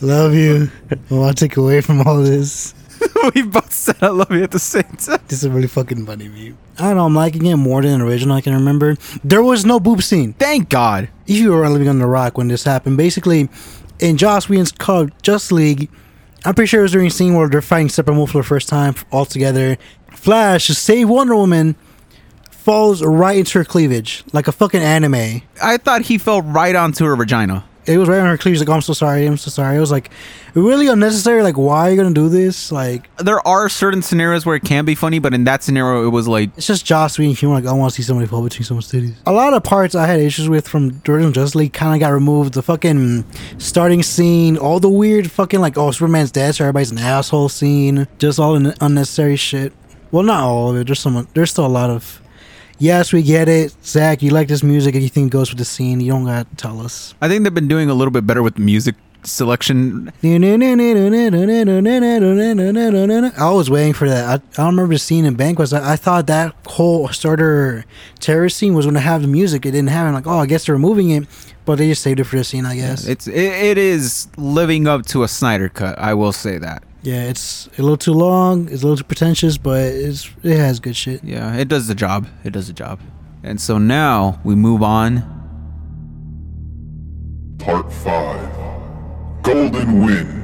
Love you. I want to take away from all this. we both said I love you at the same time. This is really fucking funny meme. I don't know, I'm liking it more than the original I can remember. There was no boob scene. Thank God. If you were living on the rock when this happened, basically in Joss Whedon's called Just League, I'm pretty sure it was during a scene where they're fighting Steppenwolf for the first time all together. Flash to save Wonder Woman falls right into her cleavage like a fucking anime. I thought he fell right onto her vagina. It was right on her cleavage. Like, oh, I'm so sorry. I'm so sorry. It was like really unnecessary. Like, why are you gonna do this? Like, There are certain scenarios where it can be funny, but in that scenario, it was like, it's just Joss Whedon humor. Like, I want to see somebody fall between someone's titties. A lot of parts I had issues with from Jordan Justice League kind of got removed. The fucking starting scene, all the weird fucking like, oh, Superman's dead, so everybody's an asshole scene. Just all the unnecessary shit. Well, not all of it. There's some. There's still a lot of. Yes, we get it. Zack, you like this music and you think it goes with the scene. You don't got to tell us. I think they've been doing a little bit better with music selection. I was waiting for that. I, I don't remember the scene in Banquets. I, I thought that whole starter terrorist scene was going to have the music. It didn't have it. Like, oh, I guess they're removing it, but they just saved it for the scene, I guess. It's it, it is living up to a Snyder cut. I will say that. Yeah, it's a little too long. It's a little too pretentious, but it's it has good shit. Yeah, it does the job. It does the job. And so now we move on. Part 5 Golden Wind.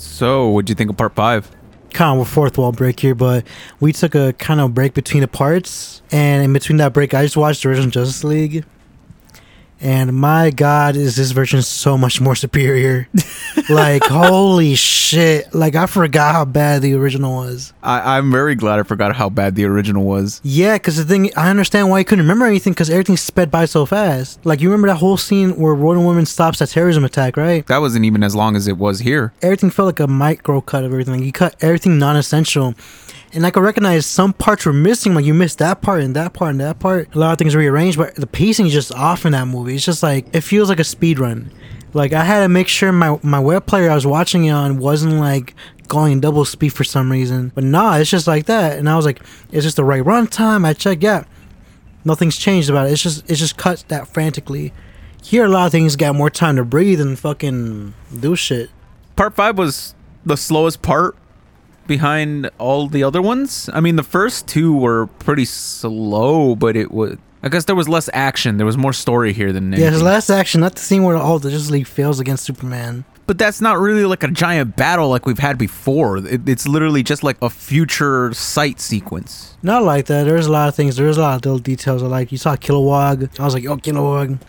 So, what'd you think of part five? Kind of a fourth wall break here, but we took a kind of break between the parts, and in between that break, I just watched the original Justice League. And my God, is this version so much more superior? like, holy shit! Like, I forgot how bad the original was. I, I'm very glad I forgot how bad the original was. Yeah, because the thing, I understand why you couldn't remember anything because everything sped by so fast. Like, you remember that whole scene where Wonder Woman stops that terrorism attack, right? That wasn't even as long as it was here. Everything felt like a micro cut of everything. You cut everything non essential. And I could recognize some parts were missing, like you missed that part and that part and that part. A lot of things rearranged, but the pacing is just off in that movie. It's just like, it feels like a speed run. Like, I had to make sure my, my web player I was watching it on wasn't like going double speed for some reason. But nah, it's just like that. And I was like, it's just the right run time. I checked, yeah. Nothing's changed about it. It's just it's just cut that frantically. Here, a lot of things got more time to breathe and fucking do shit. Part five was the slowest part behind all the other ones. I mean, the first two were pretty slow, but it was. I guess there was less action. There was more story here than Yeah, his anything. last action, not the scene where all the Justice League fails against Superman. But that's not really like a giant battle like we've had before. It, it's literally just like a future sight sequence. Not like that. There's a lot of things. There's a lot of little details. I like. You saw Kilowog. I was like, yo, Kilowog.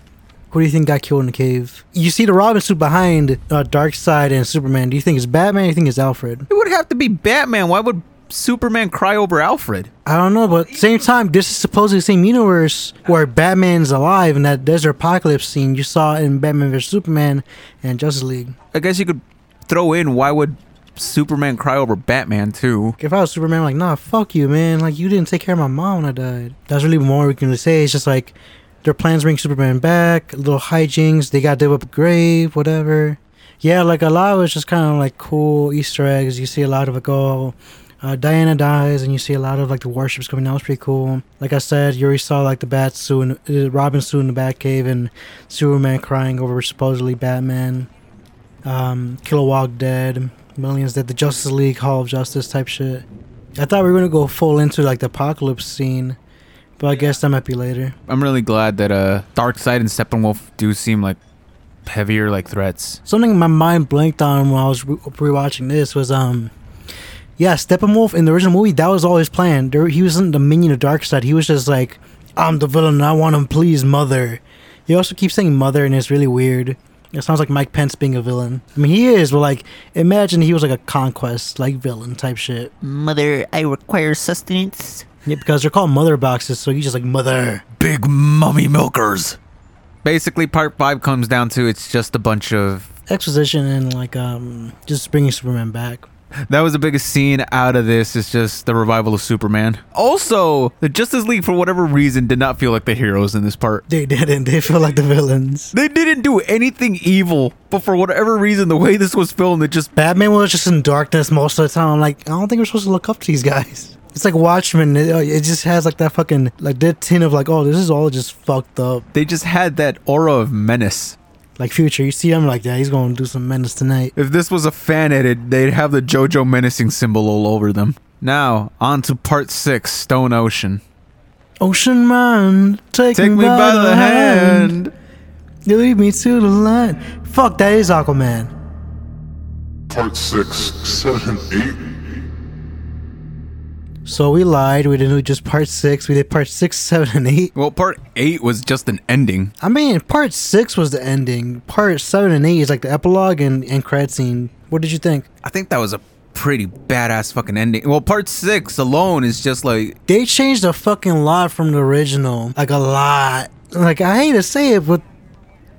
Who do you think got killed in the cave? You see the Robin suit behind uh, Darkseid and Superman. Do you think it's Batman? Or do you think it's Alfred? It would have to be Batman. Why would Superman cry over Alfred? I don't know, but same time, this is supposedly the same universe where Batman's alive in that desert apocalypse scene you saw in Batman vs Superman and Justice League. I guess you could throw in why would Superman cry over Batman too? If I was Superman, I'm like, nah, fuck you, man. Like, you didn't take care of my mom when I died. That's really more we can say. It's just like, Their plans bring Superman back. Little hijinks. They got to up a grave. Whatever. Yeah, like a lot of it's just kind of like cool Easter eggs. You see a lot of like oh, uh, Diana dies, and you see a lot of like the warships coming down. It's pretty cool. Like I said, you already saw like the bat suit, in, uh, Robin suit in the Batcave, and Superman crying over supposedly Batman. Um, Kilowog dead, millions dead. The Justice League Hall of Justice type shit. I thought we were gonna go full into like the apocalypse scene, but I guess that might be later. I'm really glad that uh, Darkseid and Steppenwolf do seem like heavier like threats. Something my mind blanked on when I was re- rewatching this was um, yeah, Steppenwolf in the original movie that was all his plan. There, he wasn't the minion of Darkseid. He was just like, I'm the villain. and I want to please Mother. He also keeps saying Mother, and it's really weird. It sounds like Mike Pence being a villain. I mean, he is, but like, imagine he was like a conquest like villain type shit. Mother, I require sustenance. Yeah, because they're called mother boxes, so he's just like mother. Big mummy milkers. Basically, part five comes down to it's just a bunch of. Exposition and like um, just bringing Superman back. That was the biggest scene out of this. Is just the revival of Superman. Also, the Justice League, for whatever reason, did not feel like the heroes in this part. They didn't. They feel like the villains. They didn't do anything evil, but for whatever reason, the way this was filmed, it just Batman was just in darkness most of the time. I'm like, I don't think we're supposed to look up to these guys. It's like Watchmen. It, uh, it just has like that fucking like that tin of like, oh, this is all just fucked up. they just had that aura of menace. Like Future, you see him like that. He's gonna do some menace tonight. If this was a fan edit, they'd have the JoJo menacing symbol all over them. Now, on to part six, Stone Ocean. Ocean man, take, Take me by the hand. You lead me to the land. Fuck, that is Aquaman. Part 6, 7, and 8. So we lied. We didn't do just part six. We did part six, seven, and eight. Well, part eight was just an ending. I mean, part six was the ending. Part seven and eight is like the epilogue and, and credit scene. What did you think? I think that was a pretty badass fucking ending. Well, part six alone is just like They changed a fucking lot from the original. Like a lot. Like I hate to say it, but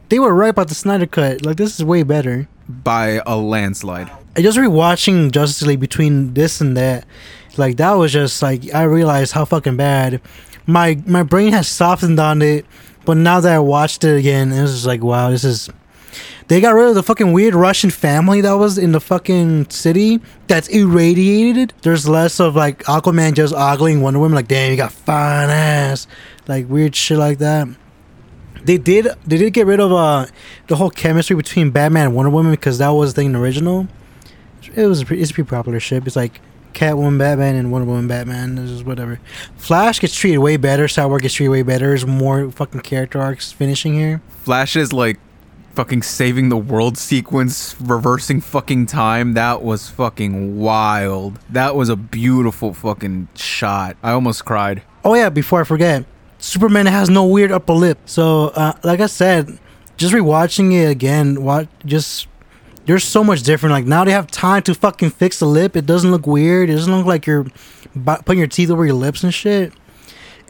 they were right about the Snyder cut. Like this is way better. by a landslide. I just rewatching Justice League between this and that. Like that was just like I realized how fucking bad. My my brain has softened on it, but now that I watched it again, it was just like wow, this is. They got rid of the fucking weird Russian family that was in the fucking city that's irradiated. There's less of like Aquaman just ogling Wonder Woman, like damn, you got fine ass, like weird shit like that. They did they did get rid of uh the whole chemistry between Batman and Wonder Woman because that was the original. It was it's pretty popular ship. It's like Catwoman, Batman, and Wonder Woman, Batman. This is whatever. Flash gets treated way better. Cyborg gets treated way better. There's more fucking character arcs finishing here. Flash is like fucking saving the world sequence, reversing fucking time. That was fucking wild. That was a beautiful fucking shot. I almost cried. Oh yeah, before I forget, Superman has no weird upper lip. So uh, like I said, just rewatching it again, what just there's so much different. Like now they have time to fucking fix the lip. It doesn't look weird. It doesn't look like you're putting your teeth over your lips and shit.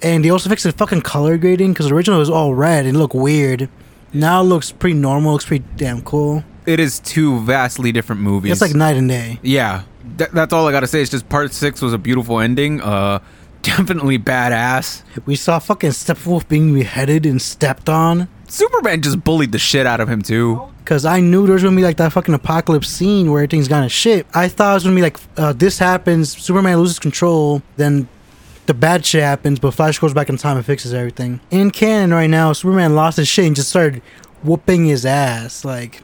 And they also fixed the fucking color grading because the original was all red and it looked weird. Now it looks pretty normal. Looks pretty damn cool. It is two vastly different movies. It's like night and day. yeah, Th- that's all I gotta say. It's just part six was a beautiful ending. Uh, definitely badass. We saw fucking Steppenwolf being beheaded and stepped on. Superman just bullied the shit out of him too. Cause I knew there was gonna be like that fucking apocalypse scene where everything's gonna shit. I thought it was gonna be like uh, this happens, Superman loses control, then the bad shit happens, but Flash goes back in time and fixes everything. In canon right now, Superman lost his shit and just started whooping his ass like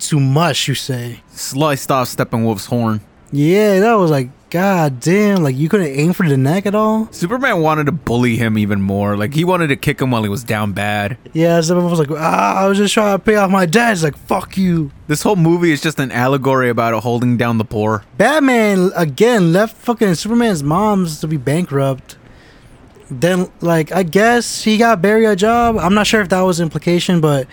too much. You say? Sliced off Steppenwolf's horn. Yeah, that was like god damn. Like you couldn't aim for the neck at all. Superman wanted to bully him even more. Like he wanted to kick him while he was down bad. Yeah, Superman was like, ah, I was just trying to pay off my debt. It's like fuck you. This whole movie is just an allegory about holding down the poor. Batman again left fucking Superman's mom's to be bankrupt. Then, like, I guess he got Barry a job. I'm not sure if that was implication, but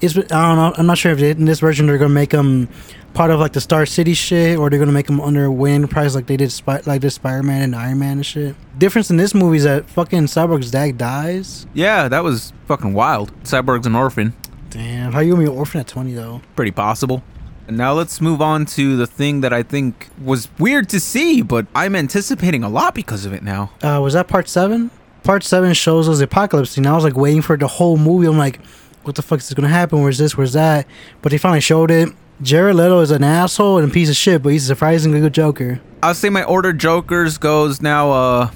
it's I don't know. I'm not sure if in this version they're gonna make him part of like the Star City shit, or they're gonna make them under Wayne Enterprise like they did Spy- like this Spider Man and Iron Man and shit. Difference in this movie is that fucking Cyborg's dad dies. Yeah, that was fucking wild. Cyborg's an orphan. Damn, how you gonna be an orphan at 20 though? Pretty possible. And now let's move on to the thing that I think was weird to see, but I'm anticipating a lot because of it now. Uh, was that part seven? Part seven shows us the apocalypse scene. I was like waiting for the whole movie. I'm like, what the fuck is gonna happen? Where's this? Where's that? But they finally showed it. Jared Leto is an asshole and a piece of shit, but he's a surprisingly good Joker. I'll say my order Jokers goes now uh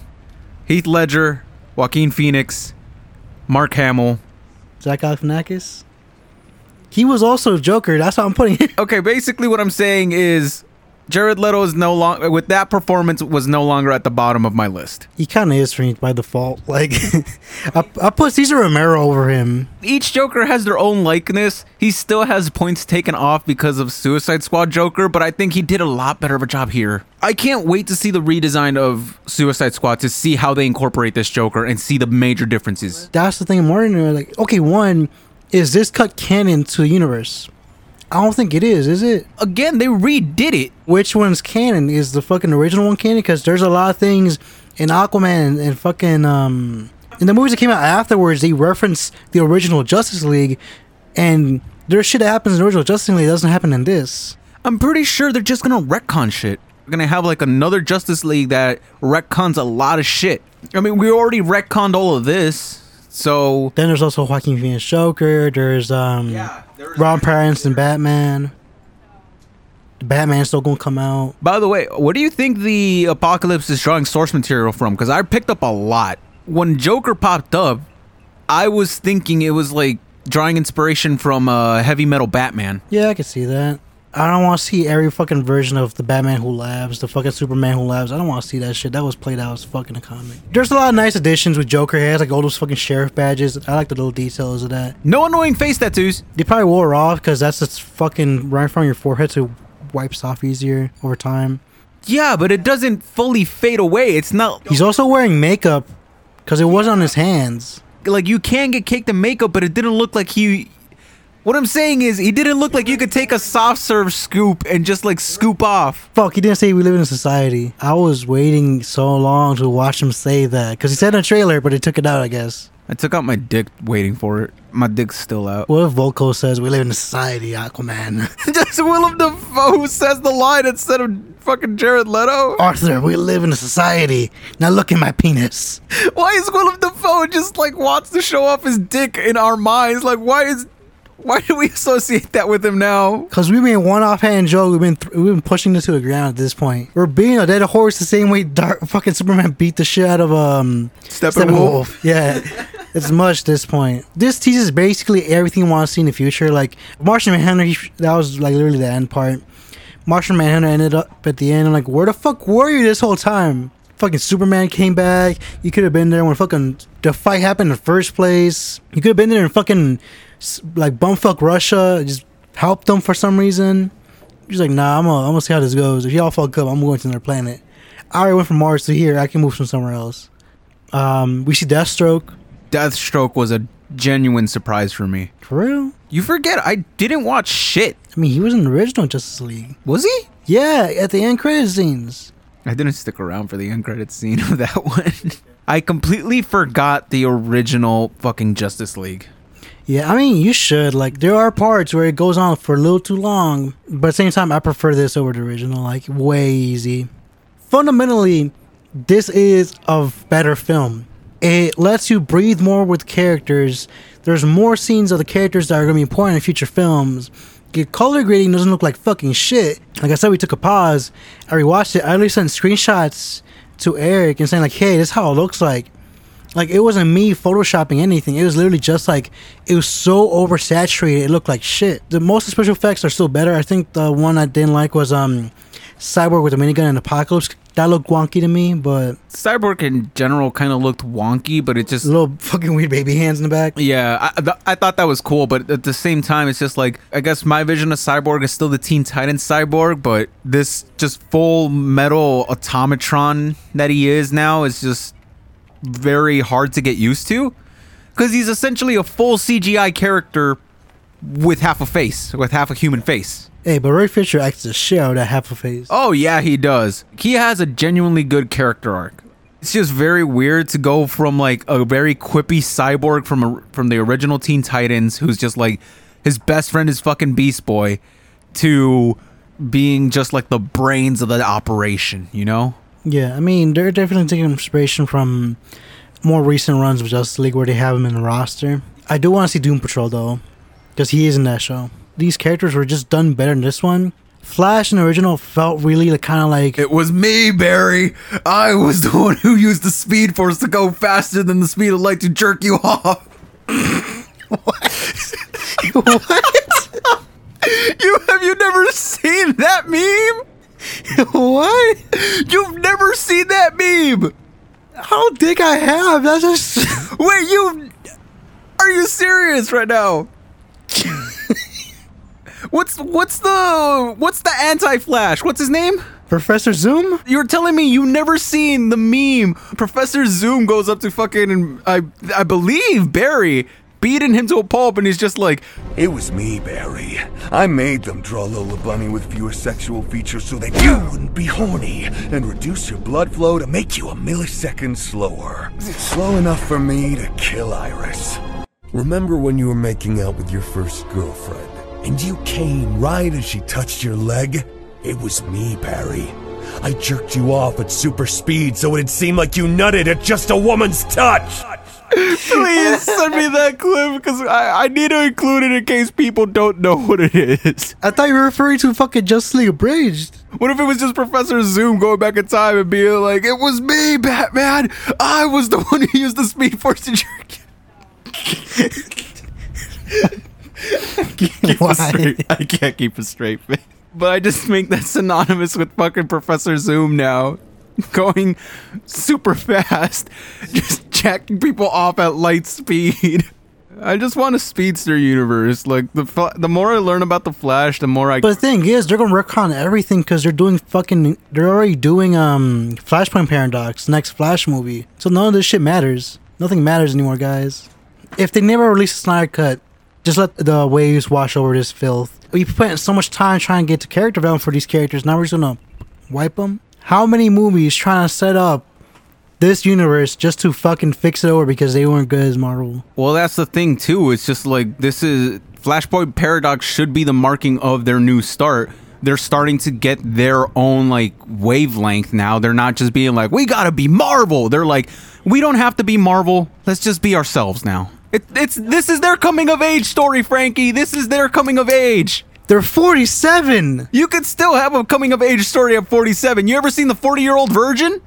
Heath Ledger, Joaquin Phoenix, Mark Hamill. Zach Galifianakis. He was also a Joker. That's how I'm putting it. Okay, basically what I'm saying is Jared Leto is no longer with that performance was no longer at the bottom of my list. He kind of is for me by default. Like, I, I put Cesar Romero over him. Each Joker has their own likeness. He still has points taken off because of Suicide Squad Joker, but I think he did a lot better of a job here. I can't wait to see the redesign of Suicide Squad to see how they incorporate this Joker and see the major differences. That's the thing. Martin, like, okay, one is this cut canon to the universe? I don't think it is. Is it? Again, they redid it. Which one's canon? Is the fucking original one canon? Because there's a lot of things in Aquaman and fucking um in the movies that came out afterwards. They reference the original Justice League, and there's shit that happens in the original Justice League that doesn't happen in this. I'm pretty sure they're just gonna retcon shit. We're gonna have like another Justice League that retcons a lot of shit. I mean, we already retconned all of this, so Then there's also Joaquin Phoenix Joker. There's um Rob Pattinson Batman. The Batman's still gonna come out. By the way, what do you think the Apocalypse is drawing source material from? Because I picked up a lot. When Joker popped up, I was thinking it was like drawing inspiration from uh, Heavy Metal Batman. Yeah, I can see that. I don't want to see every fucking version of the Batman Who Laughs, the fucking Superman Who Laughs. I don't want to see that shit. That was played out as fucking a comic. There's a lot of nice additions with Joker. He has like all those fucking sheriff badges. I like the little details of that. No annoying face tattoos. They probably wore off because that's just fucking right in front of your forehead so it wipes off easier over time. Yeah, but it doesn't fully fade away. It's not He's also wearing makeup because it was on his hands. like you can get caked in makeup, but it didn't look like he. What I'm saying is, he didn't look like you could take a soft serve scoop and just like scoop off. Fuck, he didn't say we live in a society. I was waiting so long to watch him say that because he said in a trailer, but he took it out, I guess. I took out my dick waiting for it. My dick's still out. What if Vulko says we live in a society, Aquaman? Just Willem Dafoe who says the line instead of fucking Jared Leto. Arthur, we live in a society. Now look at my penis. Why is Willem Dafoe just like wants to show off his dick in our minds? Like, why is, why do we associate that with him now? Cause we've been one offhand joke. We've been th- we've been pushing this to the ground at this point. We're beating a dead horse the same way Dark fucking Superman beat the shit out of um Steppenwolf. Yeah, it's much at this point. This teases basically everything you want to see in the future. Like Martian Manhunter, he, that was like literally the end part. Martian Manhunter ended up at the end. I'm like, where the fuck were you this whole time? Fucking Superman came back. You could have been there when fucking the fight happened in the first place. You could have been there and fucking like bumfuck Russia. Just helped them for some reason. He's like, nah, I'm gonna, I'm gonna see how this goes. If y'all fuck up, I'm going to another planet. I already went from Mars to here. I can move from somewhere else. Um, we see Deathstroke. Deathstroke was a genuine surprise for me. For real? You forget, I didn't watch shit. I mean, he was in the original Justice League. Was he? Yeah, at the end credit scenes. I didn't stick around for the end credit scene of that one. I completely forgot the original fucking Justice League. Yeah, I mean, you should. Like, there are parts where it goes on for a little too long, but at the same time, I prefer this over the original. Like, way easy. Fundamentally, this is a better film. It lets you breathe more with characters. There's more scenes of the characters that are going to be important in future films. The color grading doesn't look like fucking shit. Like I said, we took a pause. I rewatched it. I literally sent screenshots to Eric and saying like, "Hey, this is how it looks like." Like it wasn't me photoshopping anything. It was literally just like it was so oversaturated. It looked like shit. The most special effects are still better. I think the one I didn't like was um Cyborg with a minigun and Apocalypse. That looked wonky to me, but Cyborg in general kind of looked wonky, but it just little fucking weird baby hands in the back. Yeah, I, th- I thought that was cool, but at the same time, it's just like I guess my vision of Cyborg is still the Teen Titans Cyborg, but this just full metal automatron that he is now is just very hard to get used to because he's essentially a full CGI character with half a face, with half a human face. Hey, but Ray Fisher acts the shit out of that half a face. Oh yeah, he does. He has a genuinely good character arc. It's just very weird to go from like a very quippy cyborg from a, from the original Teen Titans, who's just like his best friend is fucking Beast Boy, to being just like the brains of the operation. You know? Yeah, I mean they're definitely taking inspiration from more recent runs of Justice League where they have him in the roster. I do want to see Doom Patrol though, because he is in that show. These characters were just done better in this one. Flash in the original felt really like, kind of like It was me, Barry. I was the one who used the Speed Force to go faster than the speed of light to jerk you off. What? what? you have you never seen that meme? what? You've never seen that meme. I don't think I have. That's just Wait, you are you serious right now? what's what's the what's the anti-Flash? What's his name? Professor Zoom. You're telling me you've never seen the meme? Professor Zoom goes up to fucking I I believe Barry beating him to a pulp, and he's just like, It was me, Barry. I made them draw Lola Bunny with fewer sexual features so that you wouldn't be horny and reduce your blood flow to make you a millisecond slower. Slow enough for me to kill Iris. Remember when you were making out with your first girlfriend and you came right as she touched your leg? It was me, Barry. I jerked you off at super speed so it'd seem like you nutted at just a woman's touch. Please send me that clip because I, I need to include it in case people don't know what it is. I thought you were referring to fucking Justice League Abridged. What if it was just Professor Zoom going back in time and being like, "It was me, Batman. I was the one who used the Speed Force to jerk." you." Keep it Why? straight. I can't keep it straight, man. But I just make that synonymous with fucking Professor Zoom now. Going super fast, just jacking people off at light speed. I just want a speedster universe. Like the the more I learn about the Flash, the more I. But the thing is, they're gonna retcon everything because they're doing fucking. They're already doing um Flashpoint Paradox, next Flash movie. So none of this shit matters. Nothing matters anymore, guys. If they never release a Snyder cut, just let the waves wash over this filth. We spent so much time trying to get to character development for these characters. Now we're just gonna wipe them. How many movies trying to set up this universe just to fucking fix it over because they weren't good as Marvel? Well, that's the thing too. It's just like this is Flashpoint Paradox should be the marking of their new start. They're starting to get their own like wavelength now. They're not just being like, "We got to be Marvel." They're like, "We don't have to be Marvel. Let's just be ourselves now." It, it's this is their coming of age story, Frankie. This is their coming of age. They're 47. You could still have a coming of age story at 47. You ever seen the 40 year old virgin?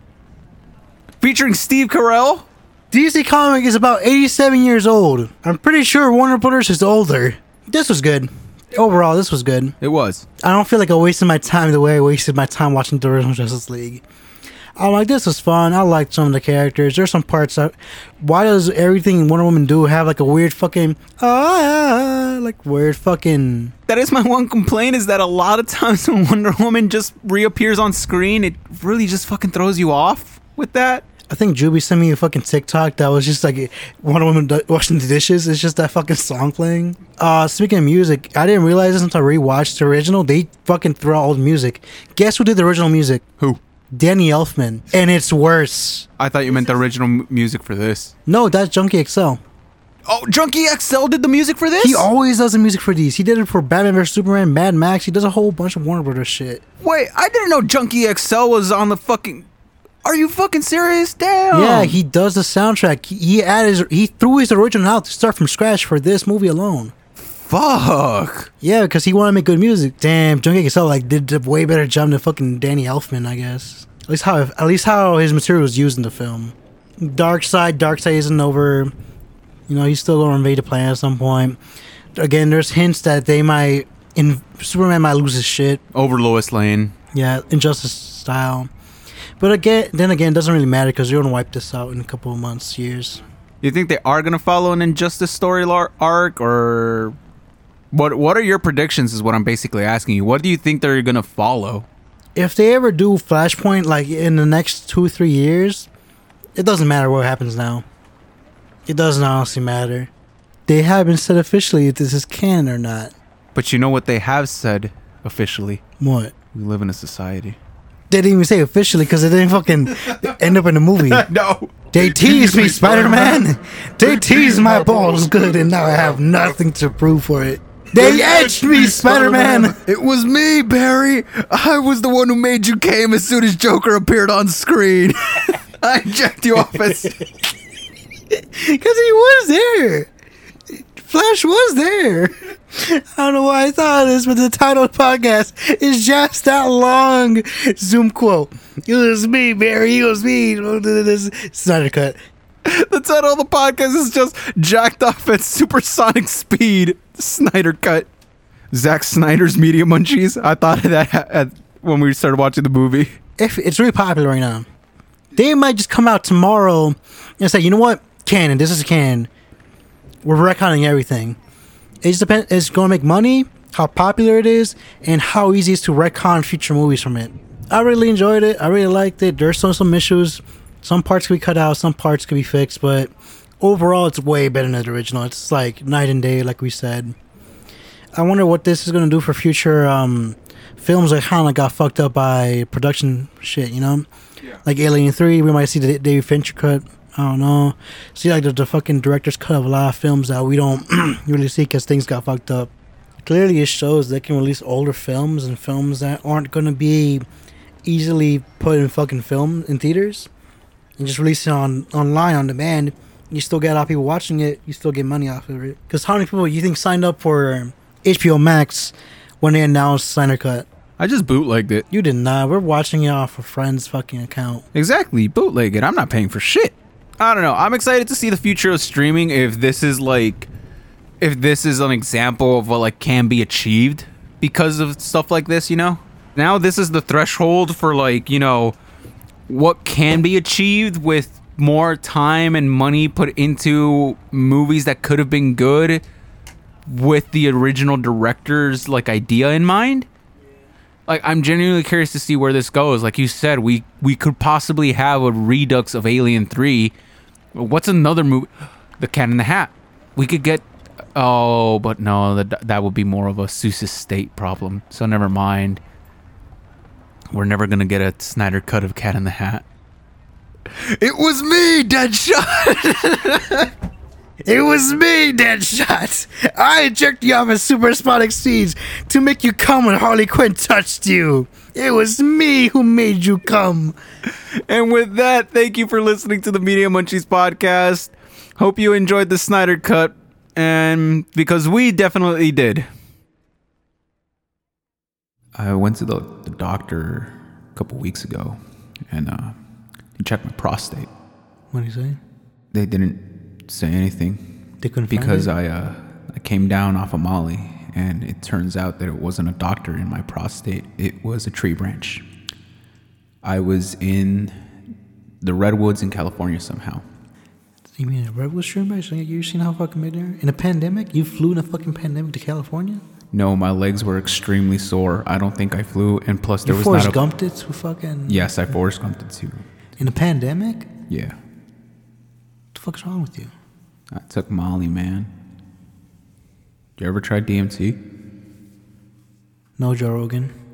Featuring Steve Carell? DC Comic is about 87 years old. I'm pretty sure Warner Brothers is older. This was good. Overall, this was good. It was. I don't feel like I wasted my time the way I wasted my time watching the original Justice League. I'm like, this was fun. I liked some of the characters. There's some parts that. Why does everything Wonder Woman do have like a weird fucking. Ah, like weird fucking. That is my one complaint is that a lot of times when Wonder Woman just reappears on screen, it really just fucking throws you off with that. I think Juby sent me a fucking TikTok that was just like Wonder Woman do- washing the dishes. It's just that fucking song playing. Uh, speaking of music, I didn't realize this until I rewatched the original. They fucking throw out old music. Guess who did the original music? Who? Danny Elfman. And it's worse. I thought you meant the original m- music for this. No, that's Junkie XL. Oh, Junkie XL did the music for this? He always does the music for these. He did it for Batman vs Superman, Mad Max. He does a whole bunch of Warner Brothers shit. Wait, I didn't know Junkie XL was on the fucking. Are you fucking serious? Damn. Yeah, he does the soundtrack. He, he added, he threw his original out to start from scratch for this movie alone. Fuck. Yeah, because he wanted to make good music. Damn, Junkie XL like did a way better job than fucking Danny Elfman, I guess. At least how at least how his material was used in the film. Darkseid, Dark Side isn't over. You know, he's still going to invade the planet at some point. Again, there's hints that they might in Superman might lose his shit. Over Lois Lane. Yeah, Injustice style. But again, then again, it doesn't really matter because you're gonna wipe this out in a couple of months, years. You think they are gonna follow an Injustice story arc, or what? What are your predictions? Is what I'm basically asking you. What do you think they're gonna follow? If they ever do Flashpoint like in the next two three years, it doesn't matter what happens now. It doesn't honestly matter. They haven't said officially if this is canon or not. But you know what they have said officially. What? We live in a society. They didn't even say officially because it didn't fucking end up in the movie. No. They teased me, Spider Man. They teased my balls good, and now I have nothing to prove for it. They edged me, Spider Man. It was me, Barry. I was the one who made you came as soon as Joker appeared on screen. I jacked you off as. Because he was there. Flash was there. I don't know why I thought of this, but the title of the podcast is just that long Zoom quote. It was me, Barry. It was me. This Snyder cut. The title of the podcast is just jacked off at supersonic speed. Snyder cut. Zack Snyder's Media Munchies. I thought of that at, when we started watching the movie. If it's really popular right now, they might just come out tomorrow and say, you know what, canon. This is canon. We're retconning everything. It just depends. It's going to make money, how popular it is, and how easy it is to retcon future movies from it. I really enjoyed it. I really liked it. There's still some issues. Some parts could be cut out. Some parts could be fixed. But overall, it's way better than the original. It's like night and day, like we said. I wonder what this is going to do for future um, films that kind of got fucked up by production shit, you know? yeah. Like Alien 3, we might see the David Fincher cut. I don't know. See, like the, the fucking director's cut of a lot of films that we don't really see because things got fucked up. Clearly, it shows they can release older films and films that aren't going to be easily put in fucking film in theaters and just release it on online on demand. You still get a lot of people watching it. You still get money off of it. Because how many people you think signed up for HBO Max when they announced Snyder Cut? I just bootlegged it. You did not. We're watching it off a friend's fucking account. Exactly, bootleg it. I'm not paying for shit. I don't know. I'm excited to see the future of streaming if this is like if this is an example of what like can be achieved because of stuff like this, you know? Now this is the threshold for like, you know, what can be achieved with more time and money put into movies that could have been good with the original director's like idea in mind like I'm genuinely curious to see where this goes. Like you said, we we could possibly have a redux of Alien Three. What's another movie? The Cat in the Hat. We could get. Oh, but no, that that would be more of a Seuss's State problem. So never mind. We're never gonna get a Snyder cut of Cat in the Hat. It was me, Deadshot. It was me, Deadshot. I injected you off of supersonic seeds to make you come when Harley Quinn touched you. It was me who made you come. and with that, thank you for listening to the Media Munchies podcast. Hope you enjoyed the Snyder cut, and because we definitely did. I went to the, the doctor a couple weeks ago, and uh, he checked my prostate. What do you say? They didn't say anything They couldn't because? I uh, I came down off of Molly, and it turns out that it wasn't a doctor in my prostate; it was a tree branch. I was in the redwoods in California somehow. You mean a redwood stream base? You seen how fucking big they are? In a pandemic? You flew in a fucking pandemic to California? No, my legs were extremely sore. I don't think I flew, and plus there You was Forrest not a. Gumped it to fucking... Yes, I Forrest Gumped it too. In a pandemic? Yeah. What the fuck's wrong with you? I took Molly, man. You ever tried DMT? No, Joe Rogan.